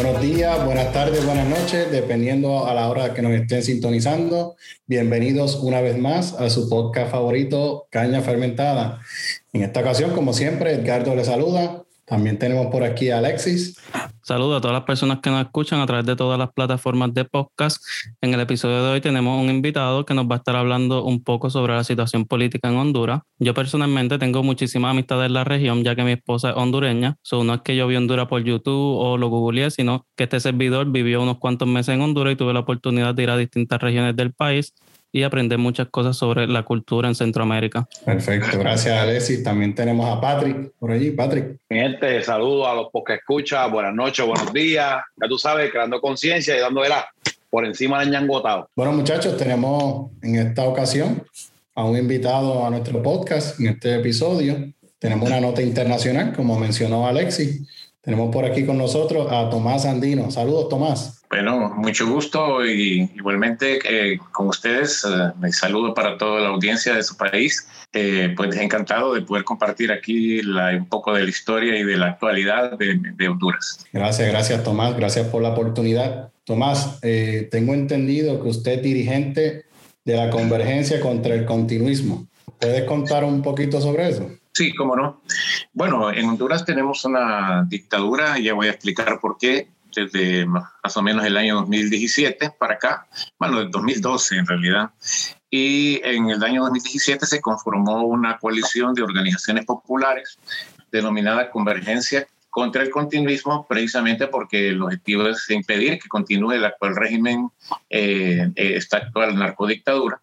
Buenos días, buenas tardes, buenas noches, dependiendo a la hora que nos estén sintonizando. Bienvenidos una vez más a su podcast favorito, Caña Fermentada. En esta ocasión, como siempre, Edgardo le saluda. También tenemos por aquí a Alexis. Saludos a todas las personas que nos escuchan a través de todas las plataformas de podcast. En el episodio de hoy tenemos un invitado que nos va a estar hablando un poco sobre la situación política en Honduras. Yo personalmente tengo muchísimas amistades en la región, ya que mi esposa es hondureña. So, no es que yo vi Honduras por YouTube o lo googleé, sino que este servidor vivió unos cuantos meses en Honduras y tuve la oportunidad de ir a distintas regiones del país y aprender muchas cosas sobre la cultura en Centroamérica. Perfecto, gracias Alexis. También tenemos a Patrick por allí. Patrick. Gente, saludos a los que escuchan, buenas noches, buenos días. Ya tú sabes, creando conciencia y dándole la por encima del ñangotado. Bueno, muchachos, tenemos en esta ocasión a un invitado a nuestro podcast en este episodio. Tenemos una nota internacional, como mencionó Alexis. Tenemos por aquí con nosotros a Tomás Andino. Saludos, Tomás. Bueno, mucho gusto y igualmente eh, con ustedes. Eh, me saludo para toda la audiencia de su país. Eh, pues encantado de poder compartir aquí la, un poco de la historia y de la actualidad de, de Honduras. Gracias, gracias Tomás. Gracias por la oportunidad. Tomás, tengo entendido que usted es dirigente de la Convergencia contra el Continuismo. ¿Puedes contar un poquito sobre eso? Sí, cómo no. Bueno, en Honduras tenemos una dictadura, y ya voy a explicar por qué, desde más o menos el año 2017 para acá, bueno, del 2012 en realidad. Y en el año 2017 se conformó una coalición de organizaciones populares denominada Convergencia contra el continuismo, precisamente porque el objetivo es impedir que continúe el actual régimen, eh, eh, esta actual narcodictadura.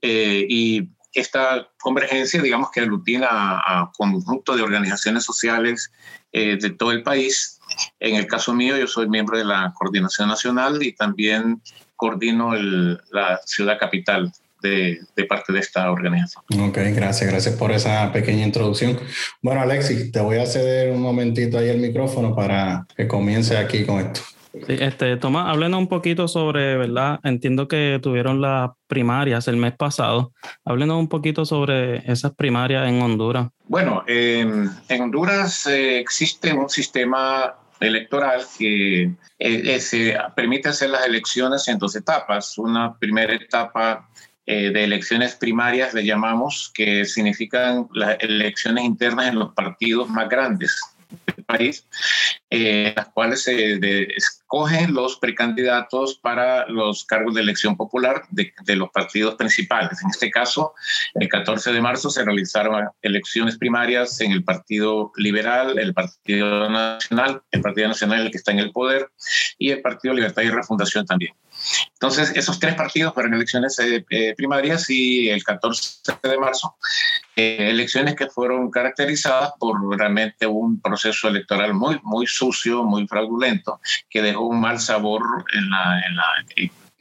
Eh, y esta convergencia, digamos que aglutina a, a conjunto de organizaciones sociales de todo el país en el caso mío, yo soy miembro de la Coordinación Nacional y también coordino la ciudad capital de, parte de esta organización. Ok, gracias, gracias por esa pequeña introducción. Bueno, Alexis, te voy a ceder un momentito ahí el micrófono para que comience aquí con esto. Sí, este, Tomás, háblenos un poquito sobre, ¿verdad? Entiendo que tuvieron las primarias el mes pasado. Háblenos un poquito sobre esas primarias en Honduras. Bueno, en Honduras eh, existe un sistema electoral que eh, eh, se permite hacer las elecciones en dos etapas. Una primera etapa de elecciones primarias, le llamamos, que significan las elecciones internas en los partidos más grandes del país, en las cuales se escogen los precandidatos para los cargos de elección popular de, los partidos principales. En este caso, el 14 de marzo se realizaron elecciones primarias en el Partido Liberal, el Partido Nacional, el Partido Nacional el que está en el poder, y el Partido Libertad y Refundación también. Entonces, esos tres partidos fueron elecciones eh, eh, primarias y el 14 de marzo, eh, elecciones que fueron caracterizadas por realmente un proceso electoral muy, muy sucio, muy fraudulento, que dejó un mal sabor en la, en la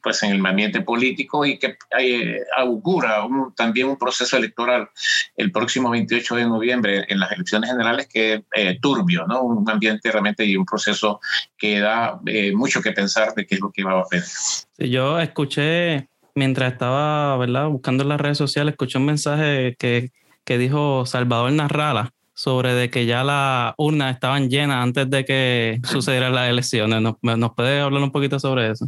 pues en el ambiente político y que eh, augura también un proceso electoral el próximo 28 de noviembre en las elecciones generales que eh, turbio, ¿no? Un ambiente realmente y un proceso que da eh, mucho que pensar de qué es lo que va a hacer. Sí, yo escuché mientras estaba, ¿verdad? Buscando en las redes sociales, escuché un mensaje que, que dijo Salvador Narrala sobre de que ya las urnas estaban llenas antes de que sucedieran las elecciones. ¿Nos, ¿Nos puede hablar un poquito sobre eso?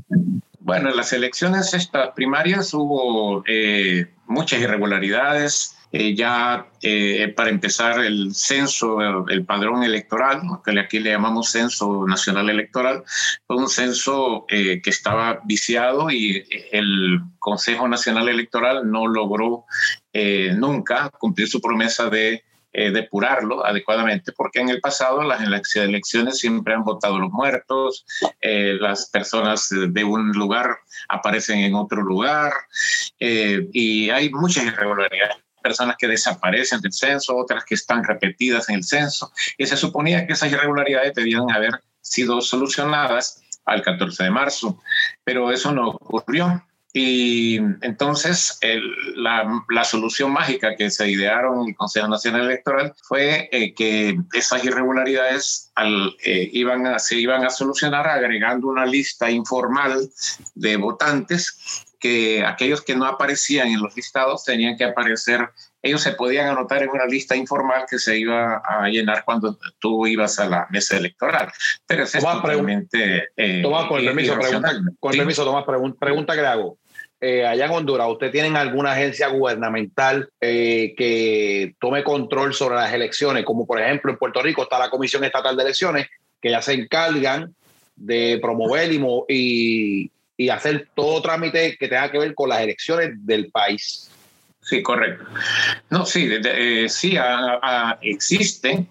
Bueno, en las elecciones estas primarias hubo eh, muchas irregularidades. Eh, ya eh, para empezar el censo, el padrón electoral, que aquí le llamamos censo nacional electoral, fue un censo que estaba viciado y el Consejo Nacional Electoral no logró nunca cumplir su promesa de eh, depurarlo adecuadamente, porque en el pasado las elecciones siempre han votado los muertos, eh, las personas de un lugar aparecen en otro lugar eh, y hay muchas irregularidades personas que desaparecen del censo, otras que están repetidas en el censo, y se suponía que esas irregularidades debían haber sido solucionadas al 14 de marzo, pero eso no ocurrió. Y entonces la, la, solución mágica que se idearon en el Consejo Nacional Electoral fue eh, que esas irregularidades al, eh, iban a, se iban a solucionar agregando una lista informal de votantes que aquellos que no aparecían en los listados tenían que aparecer ellos se podían anotar en una lista informal que se iba a llenar cuando tú ibas a la mesa electoral. Pero es totalmente... Eh, Tomás, con el permiso, pregunta, con permiso, Tomás, pregunta que le hago. Eh, allá en Honduras, ¿usted tienen alguna agencia gubernamental eh, que tome control sobre las elecciones? Como por ejemplo en Puerto Rico está la Comisión Estatal de Elecciones, que ya se encargan de promover y, y, hacer todo trámite que tenga que ver con las elecciones del país. Sí, correcto. No, sí, eh, sí existe.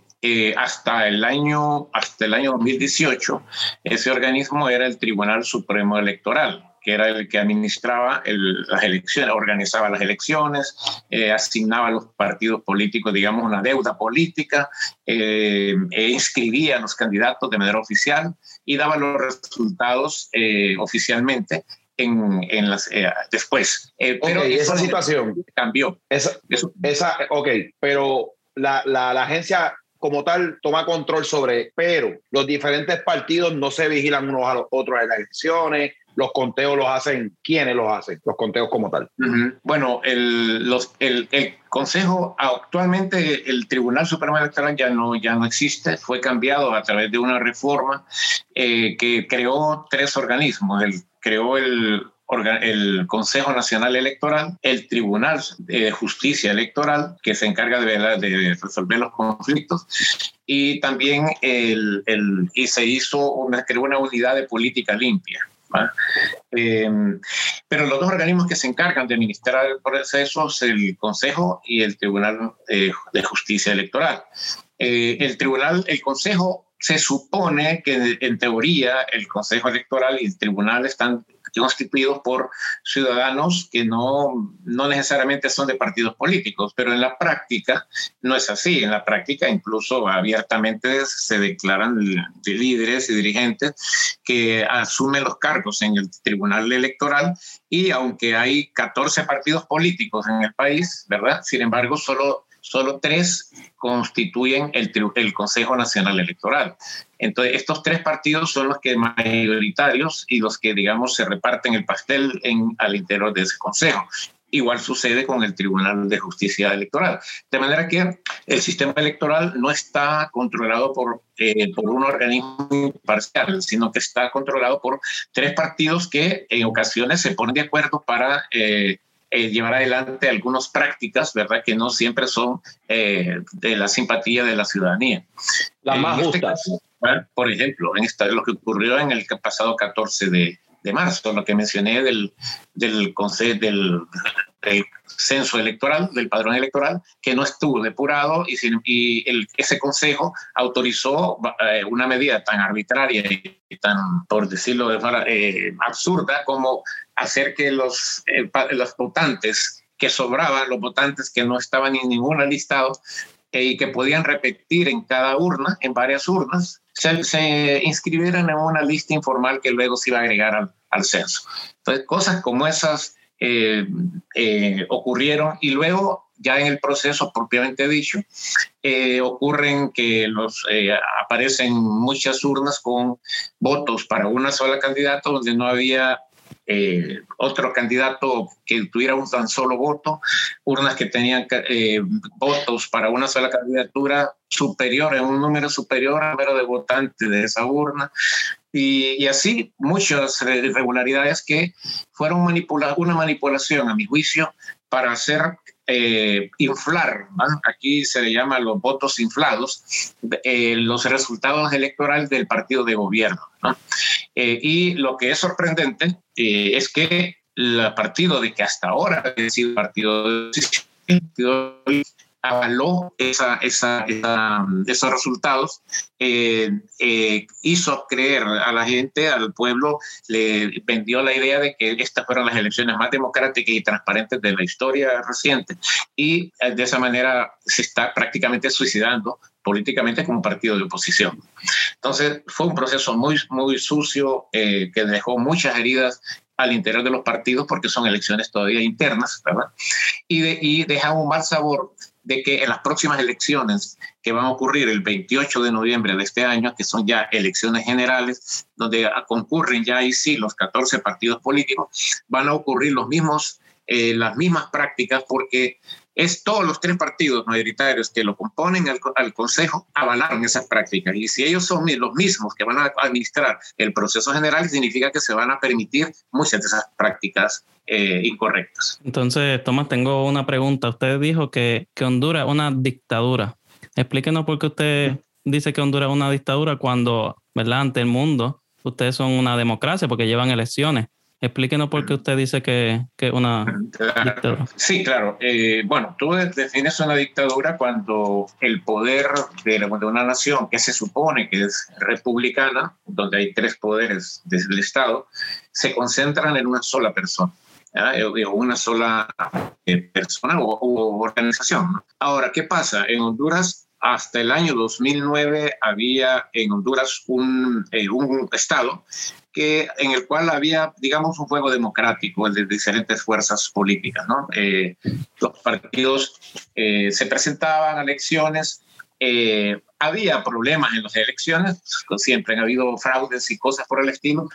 hasta el año hasta el año 2018 ese organismo era el Tribunal Supremo Electoral que era el que administraba las elecciones, organizaba las elecciones, eh, asignaba a los partidos políticos, digamos, una deuda política, eh, e inscribía a los candidatos de manera oficial y daba los resultados eh, oficialmente en, en las, después. pero esa situación cambió. Esa, esa, ok, pero la, la, la agencia como tal toma control sobre, pero los diferentes partidos no se vigilan unos a los otros en las elecciones, los conteos los hacen, ¿quiénes los hacen? Los conteos como tal. Bueno, el, el, Consejo, actualmente el Tribunal Supremo Electoral ya no, ya no existe, fue cambiado a través de una reforma eh, que creó tres organismos. El, creó el Consejo Nacional Electoral, el Tribunal de Justicia Electoral, que se encarga de, resolver los conflictos, y también el, el, y se hizo una, creó una unidad de política limpia. Em, pero los dos organismos que se encargan de administrar el proceso son el Consejo y el Tribunal de, Justicia Electoral. Eh, el Tribunal, el Consejo se supone que en teoría el Consejo Electoral y el Tribunal están constituidos por ciudadanos que no, no necesariamente son de partidos políticos, pero en la práctica no es así. En la práctica incluso abiertamente se declaran de líderes y dirigentes que asumen los cargos en el Tribunal Electoral y aunque hay 14 partidos políticos en el país, ¿verdad? Sin embargo, solo solo tres constituyen el, Consejo Nacional Electoral. Entonces, estos tres partidos son los que mayoritarios y los que, digamos, se reparten el pastel al interior de ese Consejo. Igual sucede con el Tribunal de Justicia Electoral. De manera que el sistema electoral no está controlado por, eh, por un organismo imparcial, sino que está controlado por tres partidos que en ocasiones se ponen de acuerdo para eh, eh, llevar adelante algunas prácticas, ¿verdad? Que no siempre son eh, de la simpatía de la ciudadanía. Las más este justas. por ejemplo, en esta, lo que ocurrió en el pasado 14 de, de marzo, lo que mencioné del, del, consejo, del, del censo electoral, del padrón electoral, que no estuvo depurado y, ese consejo autorizó eh, una medida tan arbitraria y tan, por decirlo de forma eh, absurda, como hacer que los, eh, los votantes que sobraban, los votantes que no estaban en ningún listado y que podían repetir en cada urna, en varias urnas, se, se, inscribieran en una lista informal que luego se iba a agregar al, al censo. Entonces, cosas como esas eh, eh, ocurrieron. Y luego ya en el proceso propiamente dicho eh, ocurren que los aparecen muchas urnas con votos para una sola candidata donde no había otro candidato que tuviera un tan solo voto, urnas que tenían votos para una sola candidatura superior, en un número superior al número de votantes de esa urna, y, así muchas irregularidades que fueron manipula una manipulación, a mi juicio, para hacer eh, inflar, aquí se le llama los votos inflados, eh, los resultados electorales del partido de gobierno. Eh, y lo que es sorprendente es que el partido de que hasta ahora ha sido partido de avaló esa, esa, esos resultados, eh, eh, hizo creer a la gente, al pueblo, le vendió la idea de que estas fueron las elecciones más democráticas y transparentes de la historia reciente. Y eh, de esa manera se está prácticamente suicidando políticamente como partido de oposición. Entonces fue un proceso muy, muy sucio que dejó muchas heridas al interior de los partidos porque son elecciones todavía internas, ¿verdad? Y, de, y deja un mal sabor de que en las próximas elecciones que van a ocurrir el 28 de noviembre de este año, que son ya elecciones generales, donde concurren ya ahí sí los 14 partidos políticos, van a ocurrir los mismos, eh, las mismas prácticas porque es todos los tres partidos mayoritarios que lo componen al, al, Consejo avalaron esas prácticas. Y si ellos son los mismos que van a administrar el proceso general, significa que se van a permitir muchas de esas prácticas eh, incorrectas. Entonces, Tomás, tengo una pregunta. Usted dijo que, que Honduras es una dictadura. Explíquenos por qué usted dice que Honduras es una dictadura cuando, ¿verdad? Ante el mundo, ustedes son una democracia porque llevan elecciones. Explíquenos por qué usted dice que es una dictadura. Sí, claro. Eh, bueno, tú defines una dictadura cuando el poder de, una nación que se supone que es republicana, donde hay tres poderes del Estado, se concentran en una sola persona. una sola eh, persona o, organización. Ahora, ¿qué pasa? En Honduras hasta el año 2009 había en Honduras un, eh, un estado que, en el cual había, digamos, un juego democrático de diferentes fuerzas políticas. ¿no? Eh, los partidos eh, se presentaban a elecciones, había problemas en las elecciones, siempre han habido fraudes y cosas por el estilo,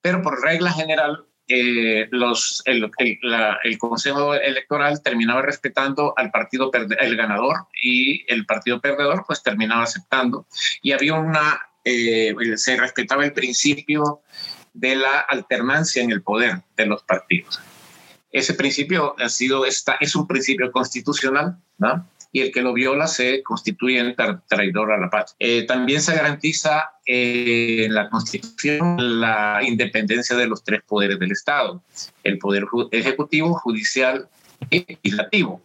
pero por regla general eh, los, el, el, Consejo Electoral terminaba respetando al partido el ganador y el partido perdedor pues terminaba aceptando y había una eh, se respetaba el principio de la alternancia en el poder de los partidos. Ese principio ha sido esta, es un principio constitucional, ¿no? y el que lo viola se constituye en traidor a la paz. Eh, también se garantiza eh, en la Constitución la independencia de los tres poderes del Estado, el poder ejecutivo, judicial legislativo.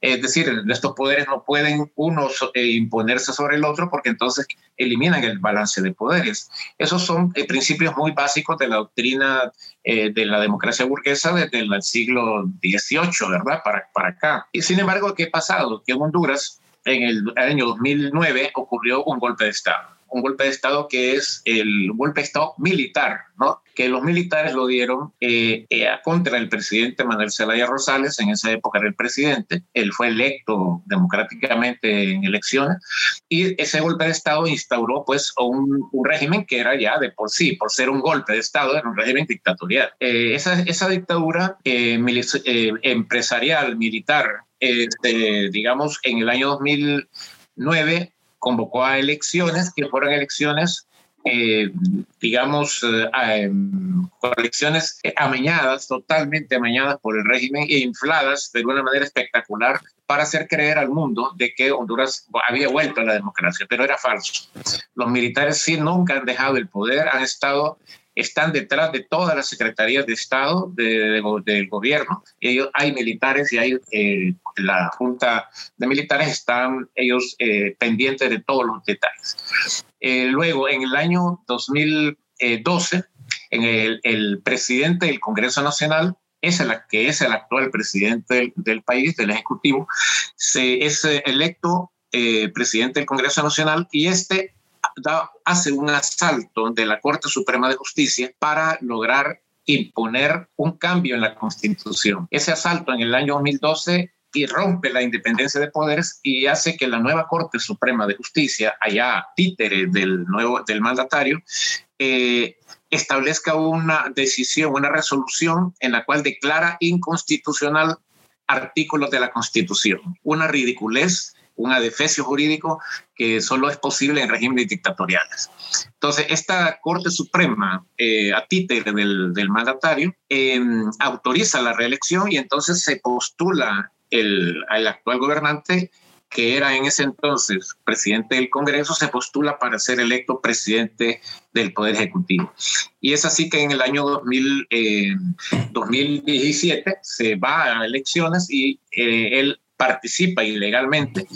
Es decir, estos poderes no pueden uno eh, imponerse sobre el otro porque entonces eliminan el balance de poderes. Esos son eh, principios muy básicos de la doctrina eh, de la democracia burguesa desde el siglo XVIII, ¿verdad? Para, para acá. Y sin embargo, ¿qué ha pasado? Que en Honduras, en el año 2009, ocurrió un golpe de Estado un golpe de Estado que es el golpe de Estado militar, ¿no? que los militares lo dieron eh, eh, contra el presidente Manuel Zelaya Rosales, en esa época era el presidente, él fue electo democráticamente en elecciones, y ese golpe de Estado instauró pues un, un régimen que era ya de por sí, por ser un golpe de Estado, era un régimen dictatorial. Eh, esa, esa dictadura empresarial, militar, este, digamos, en el año 2009 convocó a elecciones que fueron elecciones, eh, digamos, eh, em, elecciones amañadas, totalmente amañadas por el régimen e infladas de una manera espectacular para hacer creer al mundo de que Honduras había vuelto a la democracia, pero era falso. Los militares sí nunca han dejado el poder, han estado están detrás de todas las secretarías de Estado del gobierno. Y ellos, hay militares y hay eh, la Junta de Militares están ellos eh, pendientes de todos los detalles. Eh, luego, en el año 2012, en el, el, presidente del Congreso Nacional, es el, que es el actual presidente del, del país, del Ejecutivo, se, es electo presidente del Congreso Nacional y este hace un asalto de la Corte Suprema de Justicia para lograr imponer un cambio en la Constitución. Ese asalto en el año 2012 y rompe la independencia de poderes y hace que la nueva Corte Suprema de Justicia, allá títere del nuevo del mandatario, eh, establezca una decisión, una resolución en la cual declara inconstitucional artículos de la Constitución. Una ridiculez un adefesio jurídico que solo es posible en regímenes dictatoriales. Entonces, esta Corte Suprema, eh, a títere del, del mandatario, em, autoriza la reelección y entonces se postula el, el actual gobernante que era en ese entonces presidente del Congreso, se postula para ser electo presidente del Poder Ejecutivo. Y es así que en el año 2000, 2017 eh, se va a elecciones y eh, él participa ilegalmente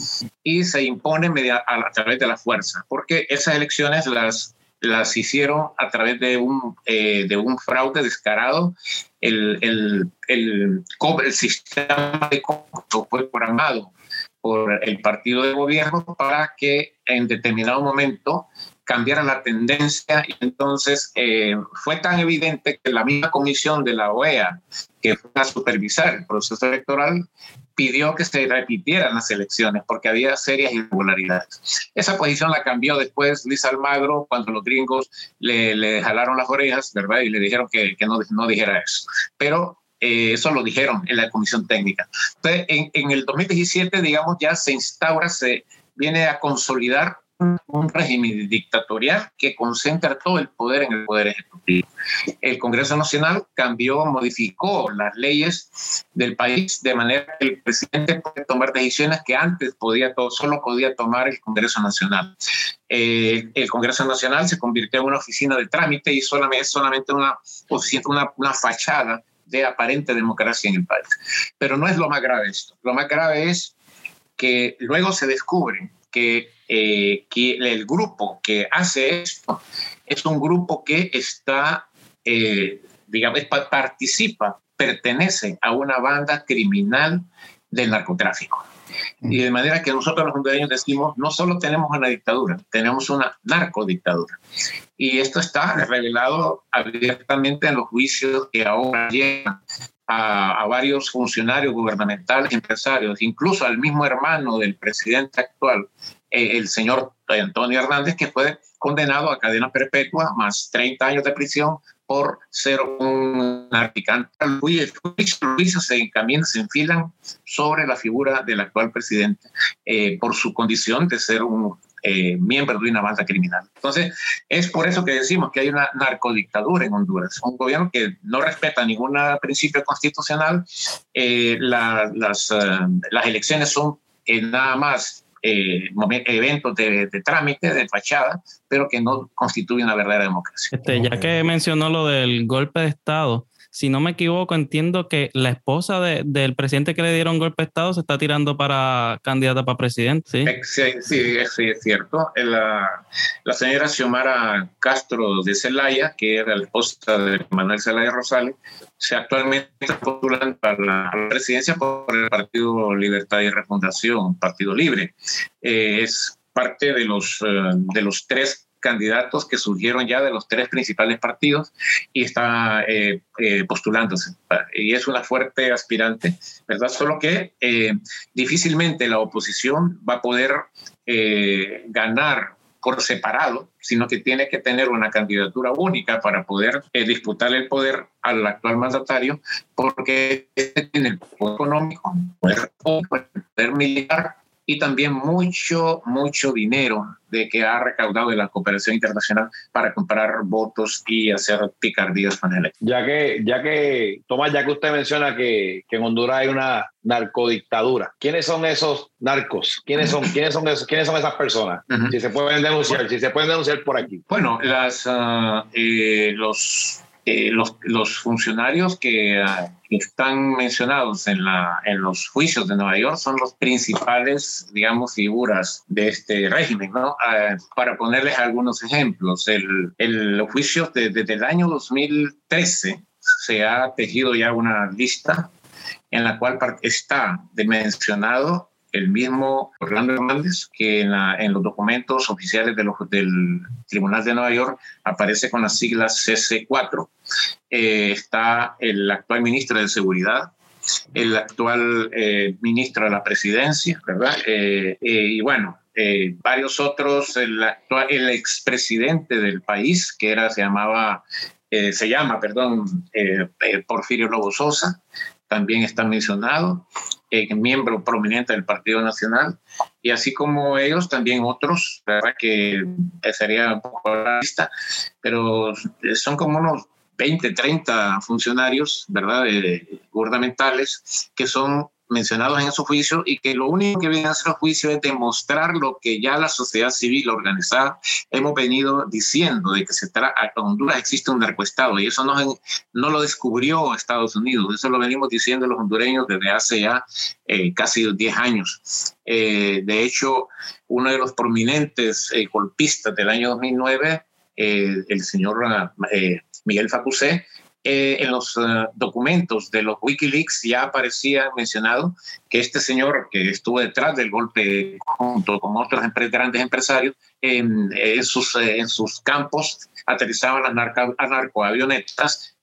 y se impone a, través de la fuerza, porque esas elecciones las, las hicieron a través de un, eh, fraude descarado. El, el, el, el sistema de cómputo fue programado por el partido de gobierno para que en determinado momento cambiara la tendencia entonces eh, fue tan evidente que la misma comisión de la OEA que fue a supervisar el proceso electoral pidió que se repitieran las elecciones porque había serias irregularidades. Esa posición la cambió después Luis Almagro cuando los gringos le, le jalaron las orejas, ¿verdad? Y le dijeron que, que no, no dijera eso. Pero eh, eso lo dijeron en la comisión técnica. Entonces, en, en el 2017, digamos, ya se instaura, se viene a consolidar un régimen dictatorial que concentra todo el poder en el poder ejecutivo. El Congreso Nacional cambió, modificó las leyes del país de manera que el presidente puede tomar decisiones que antes podía solo podía tomar el Congreso Nacional. Eh, el Congreso Nacional se convirtió en una oficina de trámite y solamente, solamente una, una, una fachada de aparente democracia en el país. Pero no es lo más grave esto. Lo más grave es que luego se descubre que, eh, que el grupo que hace esto es un grupo que está, eh, digamos, participa, pertenece a una banda criminal del narcotráfico. Y de manera que nosotros los hondureños decimos, no solo tenemos una dictadura, tenemos una narcodictadura. Y esto está revelado abiertamente en los juicios que ahora llegan a, varios funcionarios gubernamentales, empresarios, incluso al mismo hermano del presidente actual, eh, el señor Antonio Hernández, que fue condenado a cadena perpetua más 30 años de prisión por ser un narcotráfico. Los juicios se encaminan, se enfilan sobre la figura del actual presidente eh, por su condición de ser un eh, miembro de una banda criminal. Entonces, es por eso que decimos que hay una narcodictadura en Honduras, un gobierno que no respeta ningún principio constitucional. Eh, las, eh, las elecciones son nada más eventos de, de, trámite, de fachada, pero que no constituyen una verdadera democracia. Este, ya que mencionó lo del golpe de Estado, si no me equivoco, entiendo que la esposa del presidente que le dieron golpe de Estado se está tirando para candidata para presidente. Sí, sí, sí, es cierto. La, la, señora Xiomara Castro de Celaya, que era la esposa de Manuel Zelaya Rosales, se actualmente postulan para la presidencia por el Partido Libertad y Refundación, Partido Libre. Eh, es parte de los, eh, de los tres candidatos que surgieron ya de los tres principales partidos y está eh, eh, postulándose. Y es una fuerte aspirante, ¿verdad? Solo que eh, difícilmente la oposición va a poder ganar por separado, sino que tiene que tener una candidatura única para poder disputar el poder al actual mandatario, porque tiene el poder económico, el poder militar y también mucho, mucho dinero de que ha recaudado de la cooperación internacional para comprar votos y hacer picardías con él. Ya que, ya que, Tomás, ya que usted menciona que, que en Honduras hay una narcodictadura, ¿quiénes son esos narcos? ¿Quiénes son, quiénes son, esos, quiénes son esas personas? Si se pueden denunciar, si se pueden denunciar por aquí. Bueno, las, uh, eh, los eh, los, los, funcionarios ah, que, están mencionados en, la, en los juicios de Nueva York son los principales, digamos, figuras de este régimen, ¿no? Ah, para ponerles algunos ejemplos, el, el juicio desde el año 2013 se ha tejido ya una lista en la cual está mencionado el mismo Orlando Hernández, que en, los documentos oficiales de del Tribunal de Nueva York aparece con las siglas CC4. Eh, está el actual ministro de Seguridad, el actual eh, ministro de la Presidencia, ¿verdad? Eh, y bueno, varios otros, el, actual, el expresidente del país, que era, se llamaba, se llama, perdón, Porfirio Lobo Sosa, también está mencionado eh, miembro prominente del Partido Nacional, y así como ellos, también otros, ¿verdad? que sería un poco la lista, pero son como unos 20, 30 funcionarios, ¿verdad?, gubernamentales, que son mencionados en su juicio y que lo único que viene a hacer el juicio es demostrar lo que ya la sociedad civil organizada hemos venido diciendo, de que se trata, Honduras existe un narcoestado y eso no, no lo descubrió Estados Unidos, eso lo venimos diciendo los hondureños desde hace ya eh, casi 10 años. Eh, de hecho, uno de los prominentes eh, golpistas del año 2009, el señor Miguel Facusé, eh, en los eh, documentos de los Wikileaks ya aparecía mencionado que este señor que estuvo detrás del golpe junto con otros grandes empresarios, en, sus, eh, en sus campos aterrizaban las narco,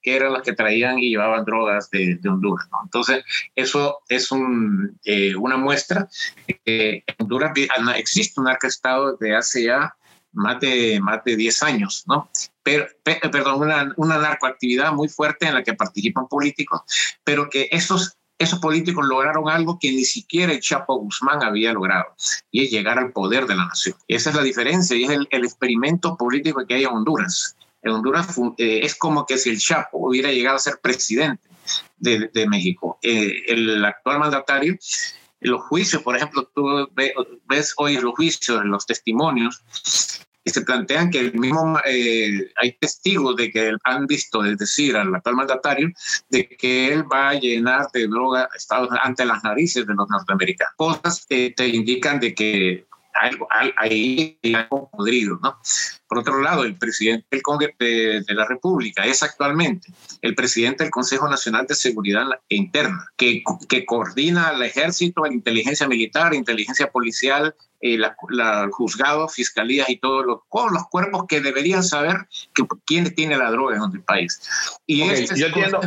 que eran las que traían y llevaban drogas de, Honduras. Entonces, eso es un, una muestra en Honduras existe un narcoestado de hace ya más de, más de 10 años, ¿no? Pero, perdón, una, una narcoactividad muy fuerte en la que participan políticos, pero que esos esos políticos lograron algo que ni siquiera el Chapo Guzmán había logrado, y es llegar al poder de la nación. Esa es la diferencia, y es el, experimento político que hay en Honduras. En Honduras eh, es como que si el Chapo hubiera llegado a ser presidente de, México. Eh, el actual mandatario los juicios, por ejemplo, tú ves hoy los juicios, los testimonios, y se plantean que el mismo, eh, hay testigos de que han visto, es decir, al actual mandatario, de que él va a llenar de droga Estados ante las narices de los norteamericanos. Cosas que te indican de que algo, hay algo podrido, ¿no? Por otro lado, el presidente del Congreso de, la República es actualmente el presidente del Consejo Nacional de Seguridad Interna, que, que coordina al ejército, la inteligencia militar, inteligencia policial, eh, la, la, juzgado, fiscalías y todos los, todos los cuerpos que deberían saber que, quién tiene la droga en el país. Y este yo entiendo.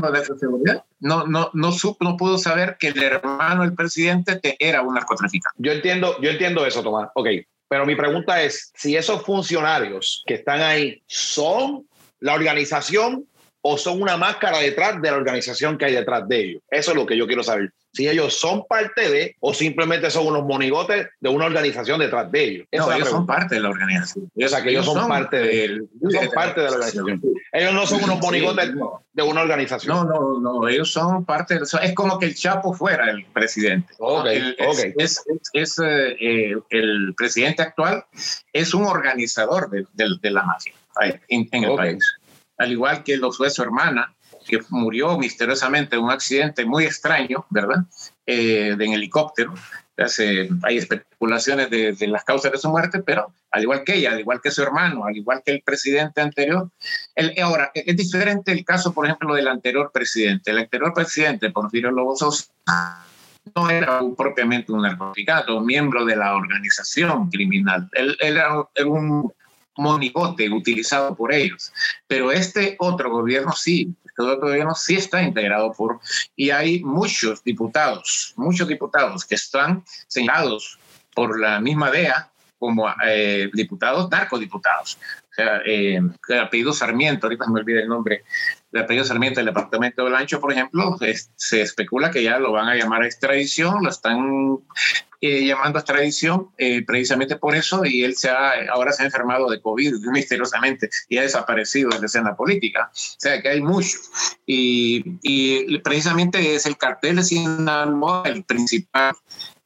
no, no, no, no pudo saber que el hermano del presidente era un narcotraficante. Yo entiendo, yo entiendo eso, Tomás. Ok, pero mi pregunta es, si esos funcionarios que están ahí son la organización o son una máscara detrás de la organización que hay detrás de ellos. Eso es lo que yo quiero saber si ellos son parte de o simplemente son unos monigotes de una organización detrás de ellos. no, ellos son parte de la organización. O sea, que ellos, son, parte de, son parte de la organización. Ellos no son unos monigotes de una organización. No, no, no, ellos son parte de Es como que el Chapo fuera el presidente. Okay, okay. Es, es, eh, eh, el presidente actual es un organizador de, de, la mafia en, el país. Al igual que lo fue su hermana, que murió misteriosamente en un accidente muy extraño, ¿verdad? Eh, en helicóptero. hay especulaciones de, las causas de su muerte, pero al igual que ella, al igual que su hermano, al igual que el presidente anterior. El, ahora, es diferente el caso, por ejemplo, del anterior presidente. El anterior presidente, Porfirio Lobo Sosa, no era propiamente un narcoticado, miembro de la organización criminal. Él, él era un monigote utilizado por ellos. Pero este otro gobierno sí, otro gobierno sí está integrado por, y hay muchos diputados, muchos diputados que están señalados por la misma DEA como eh, diputados, narcodiputados. O sea, eh, el apellido Sarmiento, ahorita me olvidé el nombre, el apellido Sarmiento del departamento del Ancho, por ejemplo, se especula que ya lo van a llamar a extradición, lo están eh, llamando a extradición eh, precisamente por eso y él se ha, ahora se ha enfermado de COVID misteriosamente y ha desaparecido de la escena política. O sea que hay mucho. Y, y precisamente es el cartel de Sinaloa el principal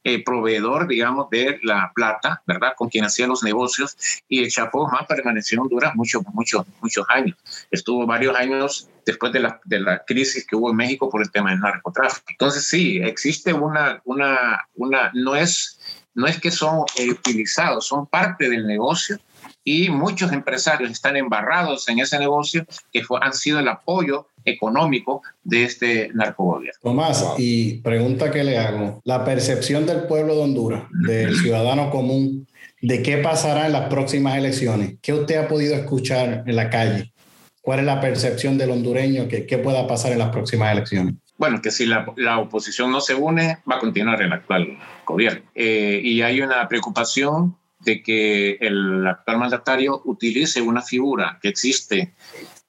eh, proveedor, digamos, de la plata, ¿verdad? Con quien hacía los negocios. Y el Chapo más permaneció en Honduras muchos, muchos, muchos años. Estuvo varios años después de la, de la crisis que hubo en México por el tema del narcotráfico. Entonces, sí, existe una, una, una no es, no es que son eh, utilizados, son parte del negocio y muchos empresarios están embarrados en ese negocio que han sido el apoyo económico de este narcogobierno. Tomás, y pregunta que le hago, la percepción del pueblo de Honduras, del ciudadano común, de qué pasará en las próximas elecciones, ¿qué usted ha podido escuchar en la calle? ¿Cuál es la percepción del hondureño que qué pueda pasar en las próximas elecciones? Bueno, que si la, la oposición no se une, va a continuar el actual gobierno. Eh, y hay una preocupación de que el actual mandatario utilice una figura que existe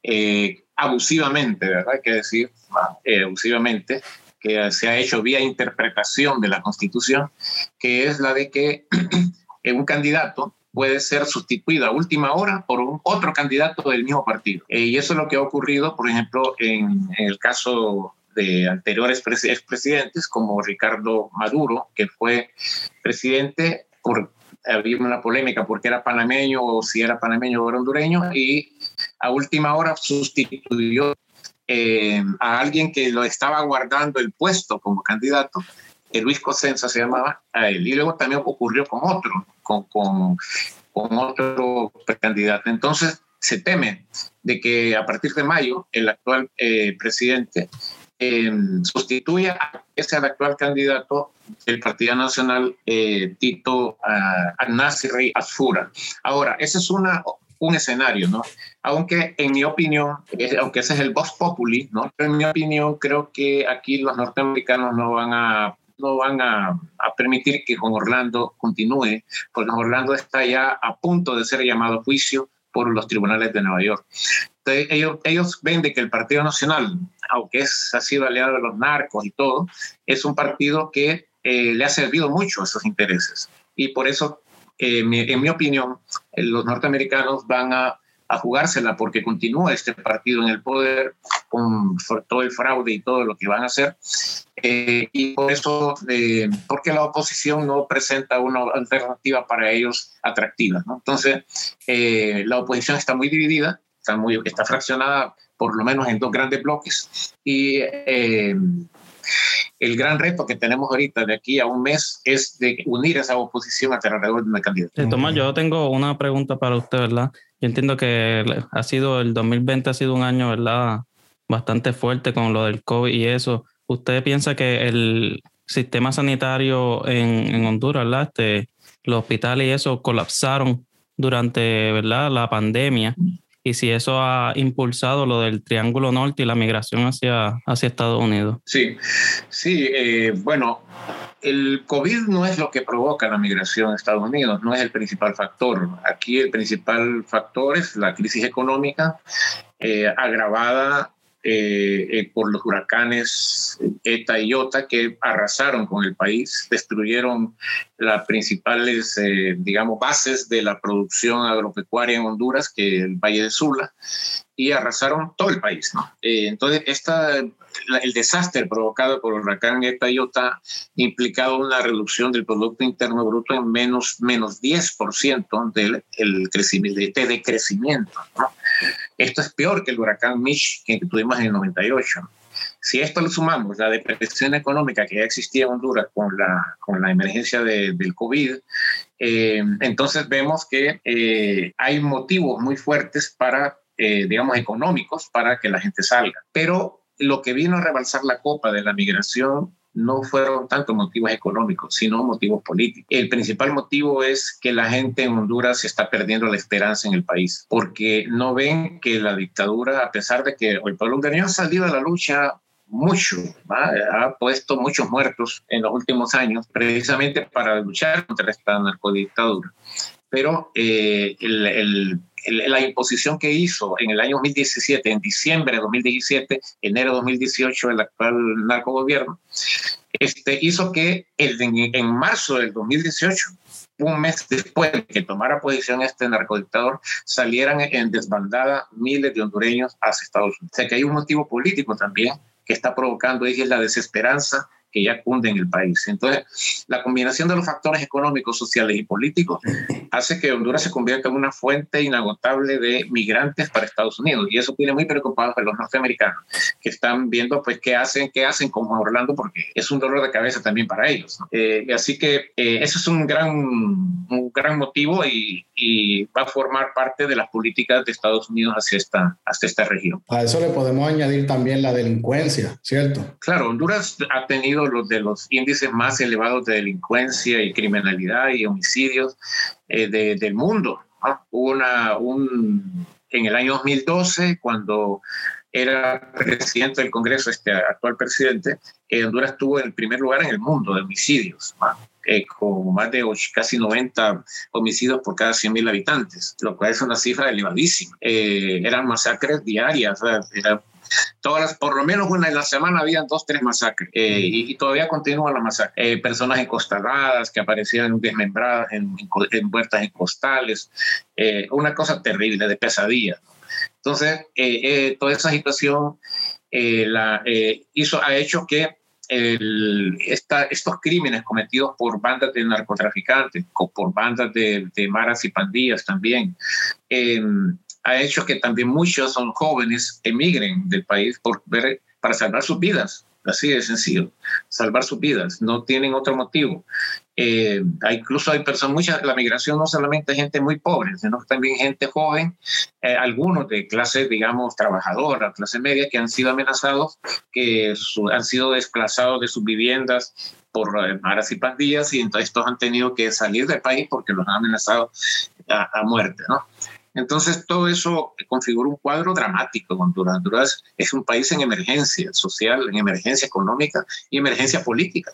eh, abusivamente, ¿verdad? Hay que decir, eh, abusivamente, que se ha hecho vía interpretación de la Constitución, que es la de que un candidato puede ser sustituido a última hora por un otro candidato del mismo partido. Eh, y eso es lo que ha ocurrido, por ejemplo, en, el caso de anteriores expresidentes como Ricardo Maduro, que fue presidente por había una polémica porque era panameño o si era panameño o era hondureño y a última hora sustituyó eh, a alguien que lo estaba guardando el puesto como candidato, que Luis Cosenza se llamaba, a él. Y luego también ocurrió con otro, con, con, con otro candidato. Entonces se teme de que a partir de mayo el actual eh, presidente eh, sustituya a ese actual candidato del Partido Nacional, eh, Tito Al-Nasri Asfura. Ahora, ese es una, un escenario, ¿no? Aunque en mi opinión, aunque ese es el vox populi, ¿no? en mi opinión creo que aquí los norteamericanos no van a no van a, a, permitir que con Orlando continúe, porque Orlando está ya a punto de ser llamado a juicio por los tribunales de Nueva York. Entonces, ellos, ellos ven de que el Partido Nacional, aunque es, ha sido aliado de los narcos y todo, es un partido que eh, le ha servido mucho a esos intereses. Y por eso, eh, en mi opinión, eh, los norteamericanos van a a jugársela porque continúa este partido en el poder con todo el fraude y todo lo que van a hacer. Eh, y por eso, eh, porque la oposición no presenta una alternativa para ellos atractiva. ¿no? Entonces, eh, la oposición está muy dividida, está, muy, está fraccionada por lo menos en dos grandes bloques. Y el gran reto que tenemos ahorita de aquí a un mes es de unir esa oposición alrededor de una candidata. Tomás, yo tengo una pregunta para usted, ¿verdad? Yo entiendo que ha sido el 2020 ha sido un año, ¿verdad? Bastante fuerte con lo del COVID y eso. ¿Usted piensa que el sistema sanitario en, en Honduras, ¿verdad? Este, los hospitales y eso colapsaron durante, ¿verdad? La pandemia y si eso ha impulsado lo del Triángulo Norte y la migración hacia, hacia Estados Unidos. Sí, sí, eh, bueno, el COVID no es lo que provoca la migración a Estados Unidos, no es el principal factor. Aquí el principal factor es la crisis económica eh, agravada eh, eh, por los huracanes ETA y IOTA que arrasaron con el país, destruyeron las principales, eh, digamos, bases de la producción agropecuaria en Honduras, que es el Valle de Sula, y arrasaron todo el país. ¿no? entonces, esta, el desastre provocado por el huracán ETA y IOTA implicado una reducción del Producto Interno Bruto en menos, menos 10% del el crecimiento, de, de crecimiento. ¿no? Esto es peor que el huracán Mitch que tuvimos en el 98. Si esto le sumamos la depresión económica que ya existía en Honduras con la, con la emergencia del COVID, eh, entonces vemos que eh, hay motivos muy fuertes para, eh, digamos, económicos para que la gente salga. Pero lo que vino a rebalsar la copa de la migración no fueron tanto motivos económicos, sino motivos políticos. El principal motivo es que la gente en Honduras está perdiendo la esperanza en el país, porque no ven que la dictadura, a pesar de que el pueblo hondureño ha salido a la lucha mucho, ha puesto muchos muertos en los últimos años, precisamente para luchar contra esta narcodictadura. Pero eh, el la imposición que hizo en el año 2017, en diciembre de 2017, enero de 2018, el actual narcogobierno, este, hizo que en, marzo del 2018, un mes después de que tomara posición este narcodictador, salieran en desbandada miles de hondureños hacia Estados Unidos. O sea que hay un motivo político también que está provocando es la desesperanza que ya cunde en el país. Entonces, la combinación de los factores económicos, sociales y políticos hace que Honduras se convierta en una fuente inagotable de migrantes para Estados Unidos. Y eso tiene muy preocupados a los norteamericanos, que están viendo pues qué hacen, qué hacen con Orlando, porque es un dolor de cabeza también para ellos. Eh, así que eh, eso es un gran, un gran motivo y, y, va a formar parte de las políticas de Estados Unidos hacia esta, hacia esta región. A eso le podemos añadir también la delincuencia, ¿cierto? Claro, Honduras ha tenido los de los índices más elevados de delincuencia y criminalidad y homicidios eh, del mundo. Hubo una, un, en el año 2012, cuando era presidente del Congreso, este actual presidente, eh, Honduras estuvo en el primer lugar en el mundo de homicidios. Eh, con más de casi 90 homicidios por cada 100.000 habitantes, lo cual es una cifra elevadísima. eran masacres diarias, era Todas las, por lo menos una en la semana habían dos, tres masacres eh, y, todavía continúan las masacres. Eh, personas encostaladas que aparecían desmembradas en, en, muertas en costales, eh, una cosa terrible, de pesadilla. Entonces, toda esa situación la, hizo, ha hecho que el, esta, estos crímenes cometidos por bandas de narcotraficantes, por bandas de, de maras y pandillas también, ha hecho que también muchos son jóvenes emigren del país para salvar sus vidas. Así de sencillo, salvar sus vidas, no tienen otro motivo. Eh, incluso hay personas, muchas, la migración no solamente gente muy pobre, sino también gente joven, eh, algunos de clase, digamos, trabajadora, clase media, que han sido amenazados, que han sido desplazados de sus viviendas por eh, maras y pandillas, y entonces estos han tenido que salir del país porque los han amenazado a muerte, ¿no? Entonces, todo eso configura un cuadro dramático Honduras. Honduras es un país en emergencia social, en emergencia económica y emergencia política.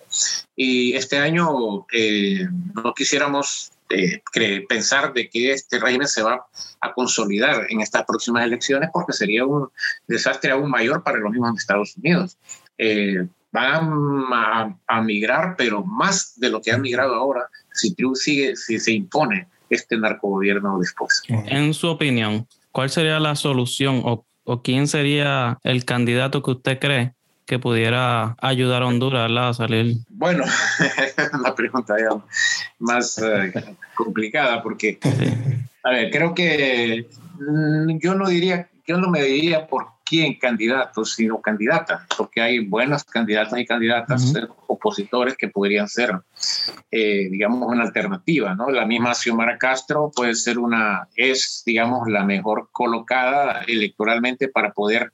Y este año eh, no quisiéramos eh, pensar de que este régimen se va a consolidar en estas próximas elecciones porque sería un desastre aún mayor para los mismos Estados Unidos. Eh, van a, a, migrar, pero más de lo que han migrado ahora, si sigue, si se impone este narcogobierno después. En su opinión, ¿cuál sería la solución o, o quién sería el candidato que usted cree que pudiera ayudar a Honduras a salir? Bueno, una pregunta más eh, complicada porque, a ver, creo que mm, yo no diría, yo no me diría por quién candidato, sino candidata, porque hay buenos candidatos y candidatas opositores que podrían ser, eh, digamos, una alternativa, ¿no? La misma Xiomara Castro puede ser una, es, digamos, la mejor colocada electoralmente para poder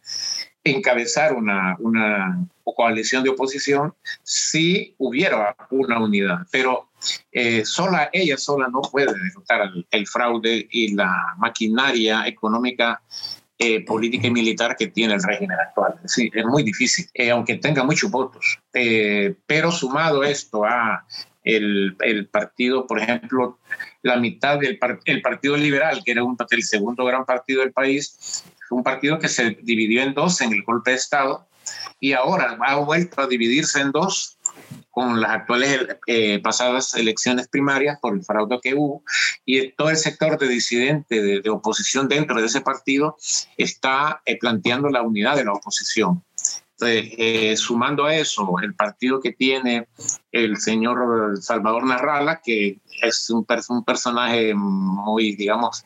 encabezar una, una coalición de oposición si hubiera una unidad, pero eh, sola, ella sola no puede derrotar el fraude y la maquinaria económica eh, política y militar que tiene el régimen actual. Sí, es muy difícil, eh, aunque tenga muchos votos. Eh, pero sumado esto a el, el, partido, por ejemplo, la mitad del el Partido Liberal, que era un, el segundo gran partido del país, un partido que se dividió en dos en el golpe de Estado y ahora ha vuelto a dividirse en dos con las actuales eh, pasadas elecciones primarias por el fraude que hubo y todo el sector de disidente, de, oposición dentro de ese partido está eh, planteando la unidad de la oposición. Eh, sumando a eso, el partido que tiene el señor Salvador Narrala, que es un, un personaje muy, digamos,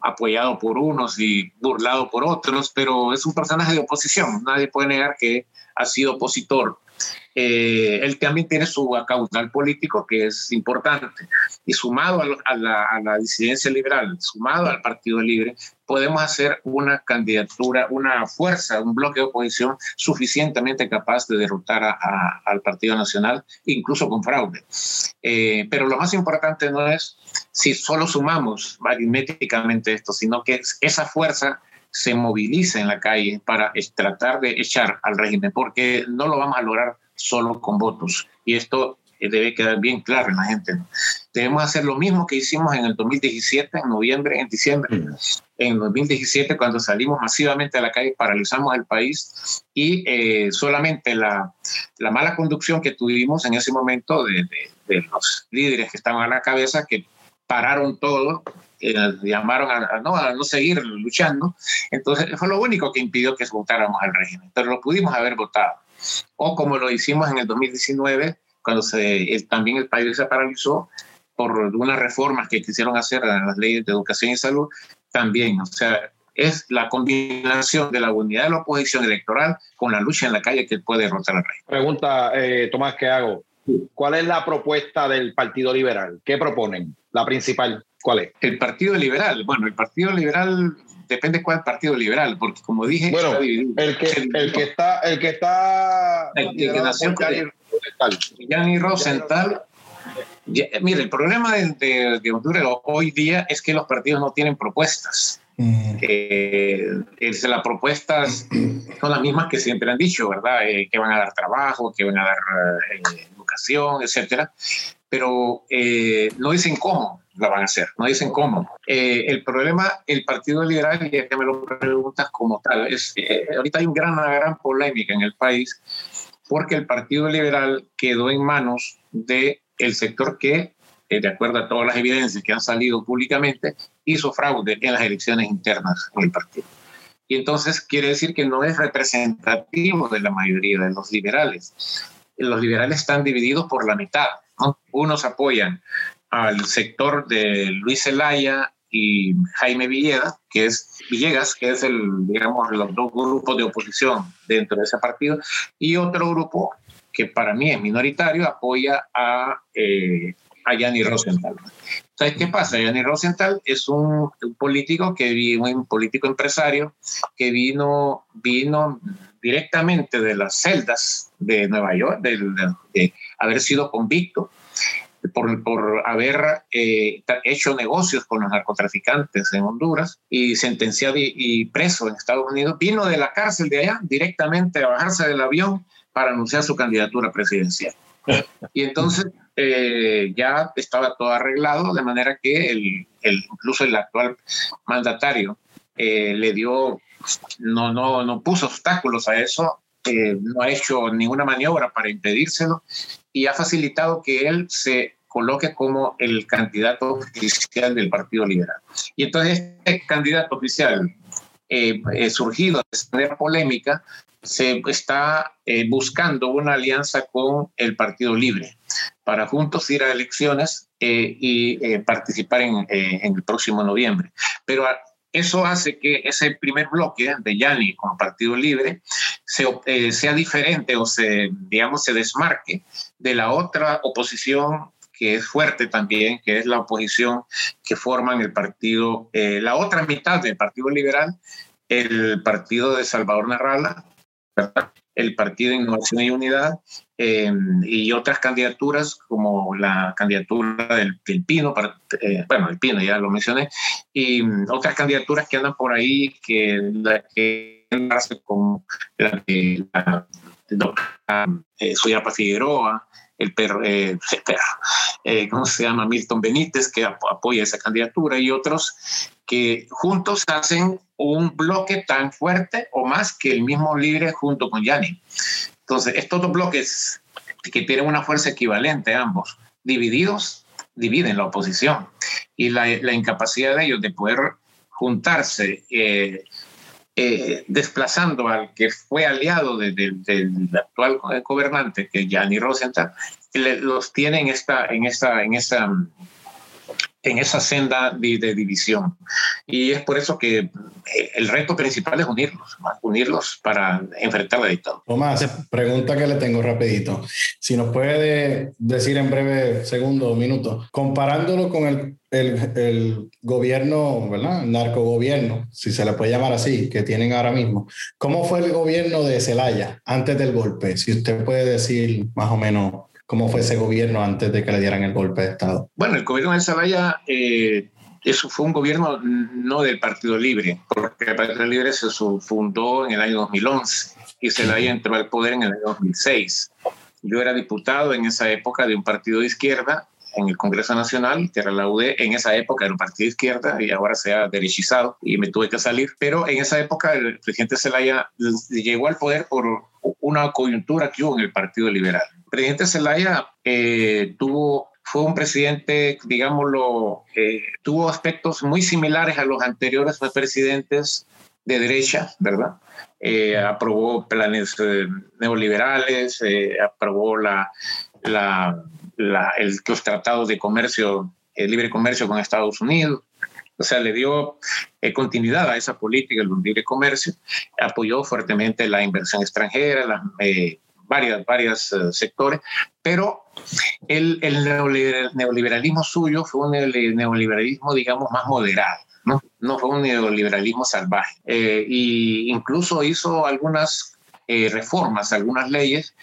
apoyado por unos y burlado por otros, pero es un personaje de oposición. Nadie puede negar que ha sido opositor eh, él también tiene su caudal político que es importante. Y sumado a, la, disidencia liberal, sumado al Partido Libre, podemos hacer una candidatura, una fuerza, un bloque de oposición suficientemente capaz de derrotar al Partido Nacional, incluso con fraude. Eh, pero lo más importante no es si solo sumamos aritméticamente esto, sino que esa fuerza se movilice en la calle para tratar de echar al régimen, porque no lo vamos a lograr solo con votos. Y esto eh, debe quedar bien claro en la gente. Debemos hacer lo mismo que hicimos en el 2017, en noviembre, en diciembre. En 2017, cuando salimos masivamente a la calle, paralizamos el país y eh, solamente la, la, mala conducción que tuvimos en ese momento de, de, los líderes que estaban a la cabeza, que pararon todo, eh, llamaron a, no, a no seguir luchando. Entonces, fue lo único que impidió que votáramos al régimen, pero lo pudimos haber votado o como lo hicimos en el 2019, cuando se, también el país se paralizó por unas reformas que quisieron hacer a las leyes de educación y salud, también, o sea, es la combinación de la unidad de la oposición electoral con la lucha en la calle que puede derrotar al rey. Pregunta, eh, Tomás, ¿qué hago? ¿Cuál es la propuesta del Partido Liberal? ¿Qué proponen? La principal, ¿cuál es? El Partido Liberal, bueno, el Partido Liberal depende cuál partido liberal, porque como dije, bueno, el que, el que está, el que está, el, que nació Gianni Rosenthal. mire, el problema de, de, Honduras hoy día es que los partidos no tienen propuestas. Mm. Eh, las propuestas son las mismas que siempre han dicho, ¿verdad? Eh, que van a dar trabajo, que van a dar eh, educación, etcétera, pero eh, no dicen cómo la van a hacer, no dicen cómo. Eh, el problema, el Partido Liberal, y que me lo preguntas como tal, es eh, ahorita hay gran, una gran polémica en el país porque el Partido Liberal quedó en manos del el sector que, eh, de acuerdo a todas las evidencias que han salido públicamente, hizo fraude en las elecciones internas del partido. Y entonces quiere decir que no es representativo de la mayoría de los liberales. Los liberales están divididos por la mitad. Unos apoyan al sector de Luis Zelaya y Jaime Villegas, que es Villegas, que es el, digamos, los dos grupos de oposición dentro de ese partido, y otro grupo que para mí es minoritario apoya a, eh, a Yanni Rosenthal. Entonces, ¿qué pasa? Yanni Rosenthal es un, político que vino, un político empresario que vino, vino directamente de las celdas de Nueva York, de haber sido convicto por, por haber eh, hecho negocios con los narcotraficantes en Honduras y sentenciado y, preso en Estados Unidos, vino de la cárcel de allá directamente a bajarse del avión para anunciar su candidatura presidencial. Y entonces eh, ya estaba todo arreglado, de manera que el, incluso el actual mandatario eh, le dio, no, no, no puso obstáculos a eso, no ha hecho ninguna maniobra para impedírselo y ha facilitado que él se coloque como el candidato oficial del Partido Liberal. Y entonces este candidato oficial eh, eh, surgido de esta polémica se está eh, buscando una alianza con el Partido Libre para juntos ir a elecciones y participar en, en, el próximo noviembre. Pero eso hace que ese primer bloque de Yanni con Partido Libre se, sea diferente o se, digamos, se desmarque de la otra oposición que es fuerte también, que es la oposición que forman el partido, eh, la otra mitad del Partido Liberal, el partido de Salvador Narrala, el Partido de Innovación y Unidad em, y otras candidaturas como la candidatura del, Pino, eh, bueno, el Pino ya lo mencioné, y mm, otras candidaturas que andan por ahí que la que como la de la, doctora eh, Suyapa Figueroa, el perro, eh, eh, ¿cómo se llama? Milton Benítez, que apoya esa candidatura, y otros que juntos hacen un bloque tan fuerte o más que el mismo Libre junto con Yanni. Entonces, estos dos bloques que tienen una fuerza equivalente ambos, divididos, dividen la oposición. Y la, incapacidad de ellos de poder juntarse eh, eh, desplazando al que fue aliado del actual gobernante, que es Gianni Rosenthal, los tiene en esta, en esta, en esa, en esa senda de, división. Y es por eso que eh, el reto principal es unirlos, unirlos para enfrentar la dictadura. Tomás, pregunta que le tengo rapidito. Si nos puede decir en breve segundo minuto, comparándolo con el, el, gobierno, ¿verdad? El narcogobierno, si se le puede llamar así, que tienen ahora mismo. ¿Cómo fue el gobierno de Zelaya antes del golpe? Si usted puede decir más o menos ¿Cómo fue ese gobierno antes de que le dieran el golpe de Estado? Bueno, el gobierno de Zelaya, eh, eso fue un gobierno no del Partido Libre, porque el Partido Libre se fundó en el año 2011 y Zelaya entró al poder en el año 2006. Yo era diputado en esa época de un partido de izquierda en el Congreso Nacional, que era la UD, en esa época era un partido de izquierda y ahora se ha derechizado y me tuve que salir. Pero en esa época el presidente Zelaya llegó al poder por una coyuntura que hubo en el Partido Liberal presidente Zelaya eh, tuvo fue un presidente, digámoslo, eh, tuvo aspectos muy similares a los anteriores presidentes de derecha, ¿verdad? Eh, aprobó planes neoliberales, aprobó la, la, el, los tratados de comercio, el libre comercio con Estados Unidos. O sea, le dio continuidad a esa política del libre comercio, apoyó fuertemente la inversión extranjera, la, varias, varios eh, sectores, pero el, el neoliberalismo suyo fue un neoliberalismo, digamos, más moderado. No, no fue un neoliberalismo salvaje. Eh, y incluso hizo algunas eh, reformas, algunas leyes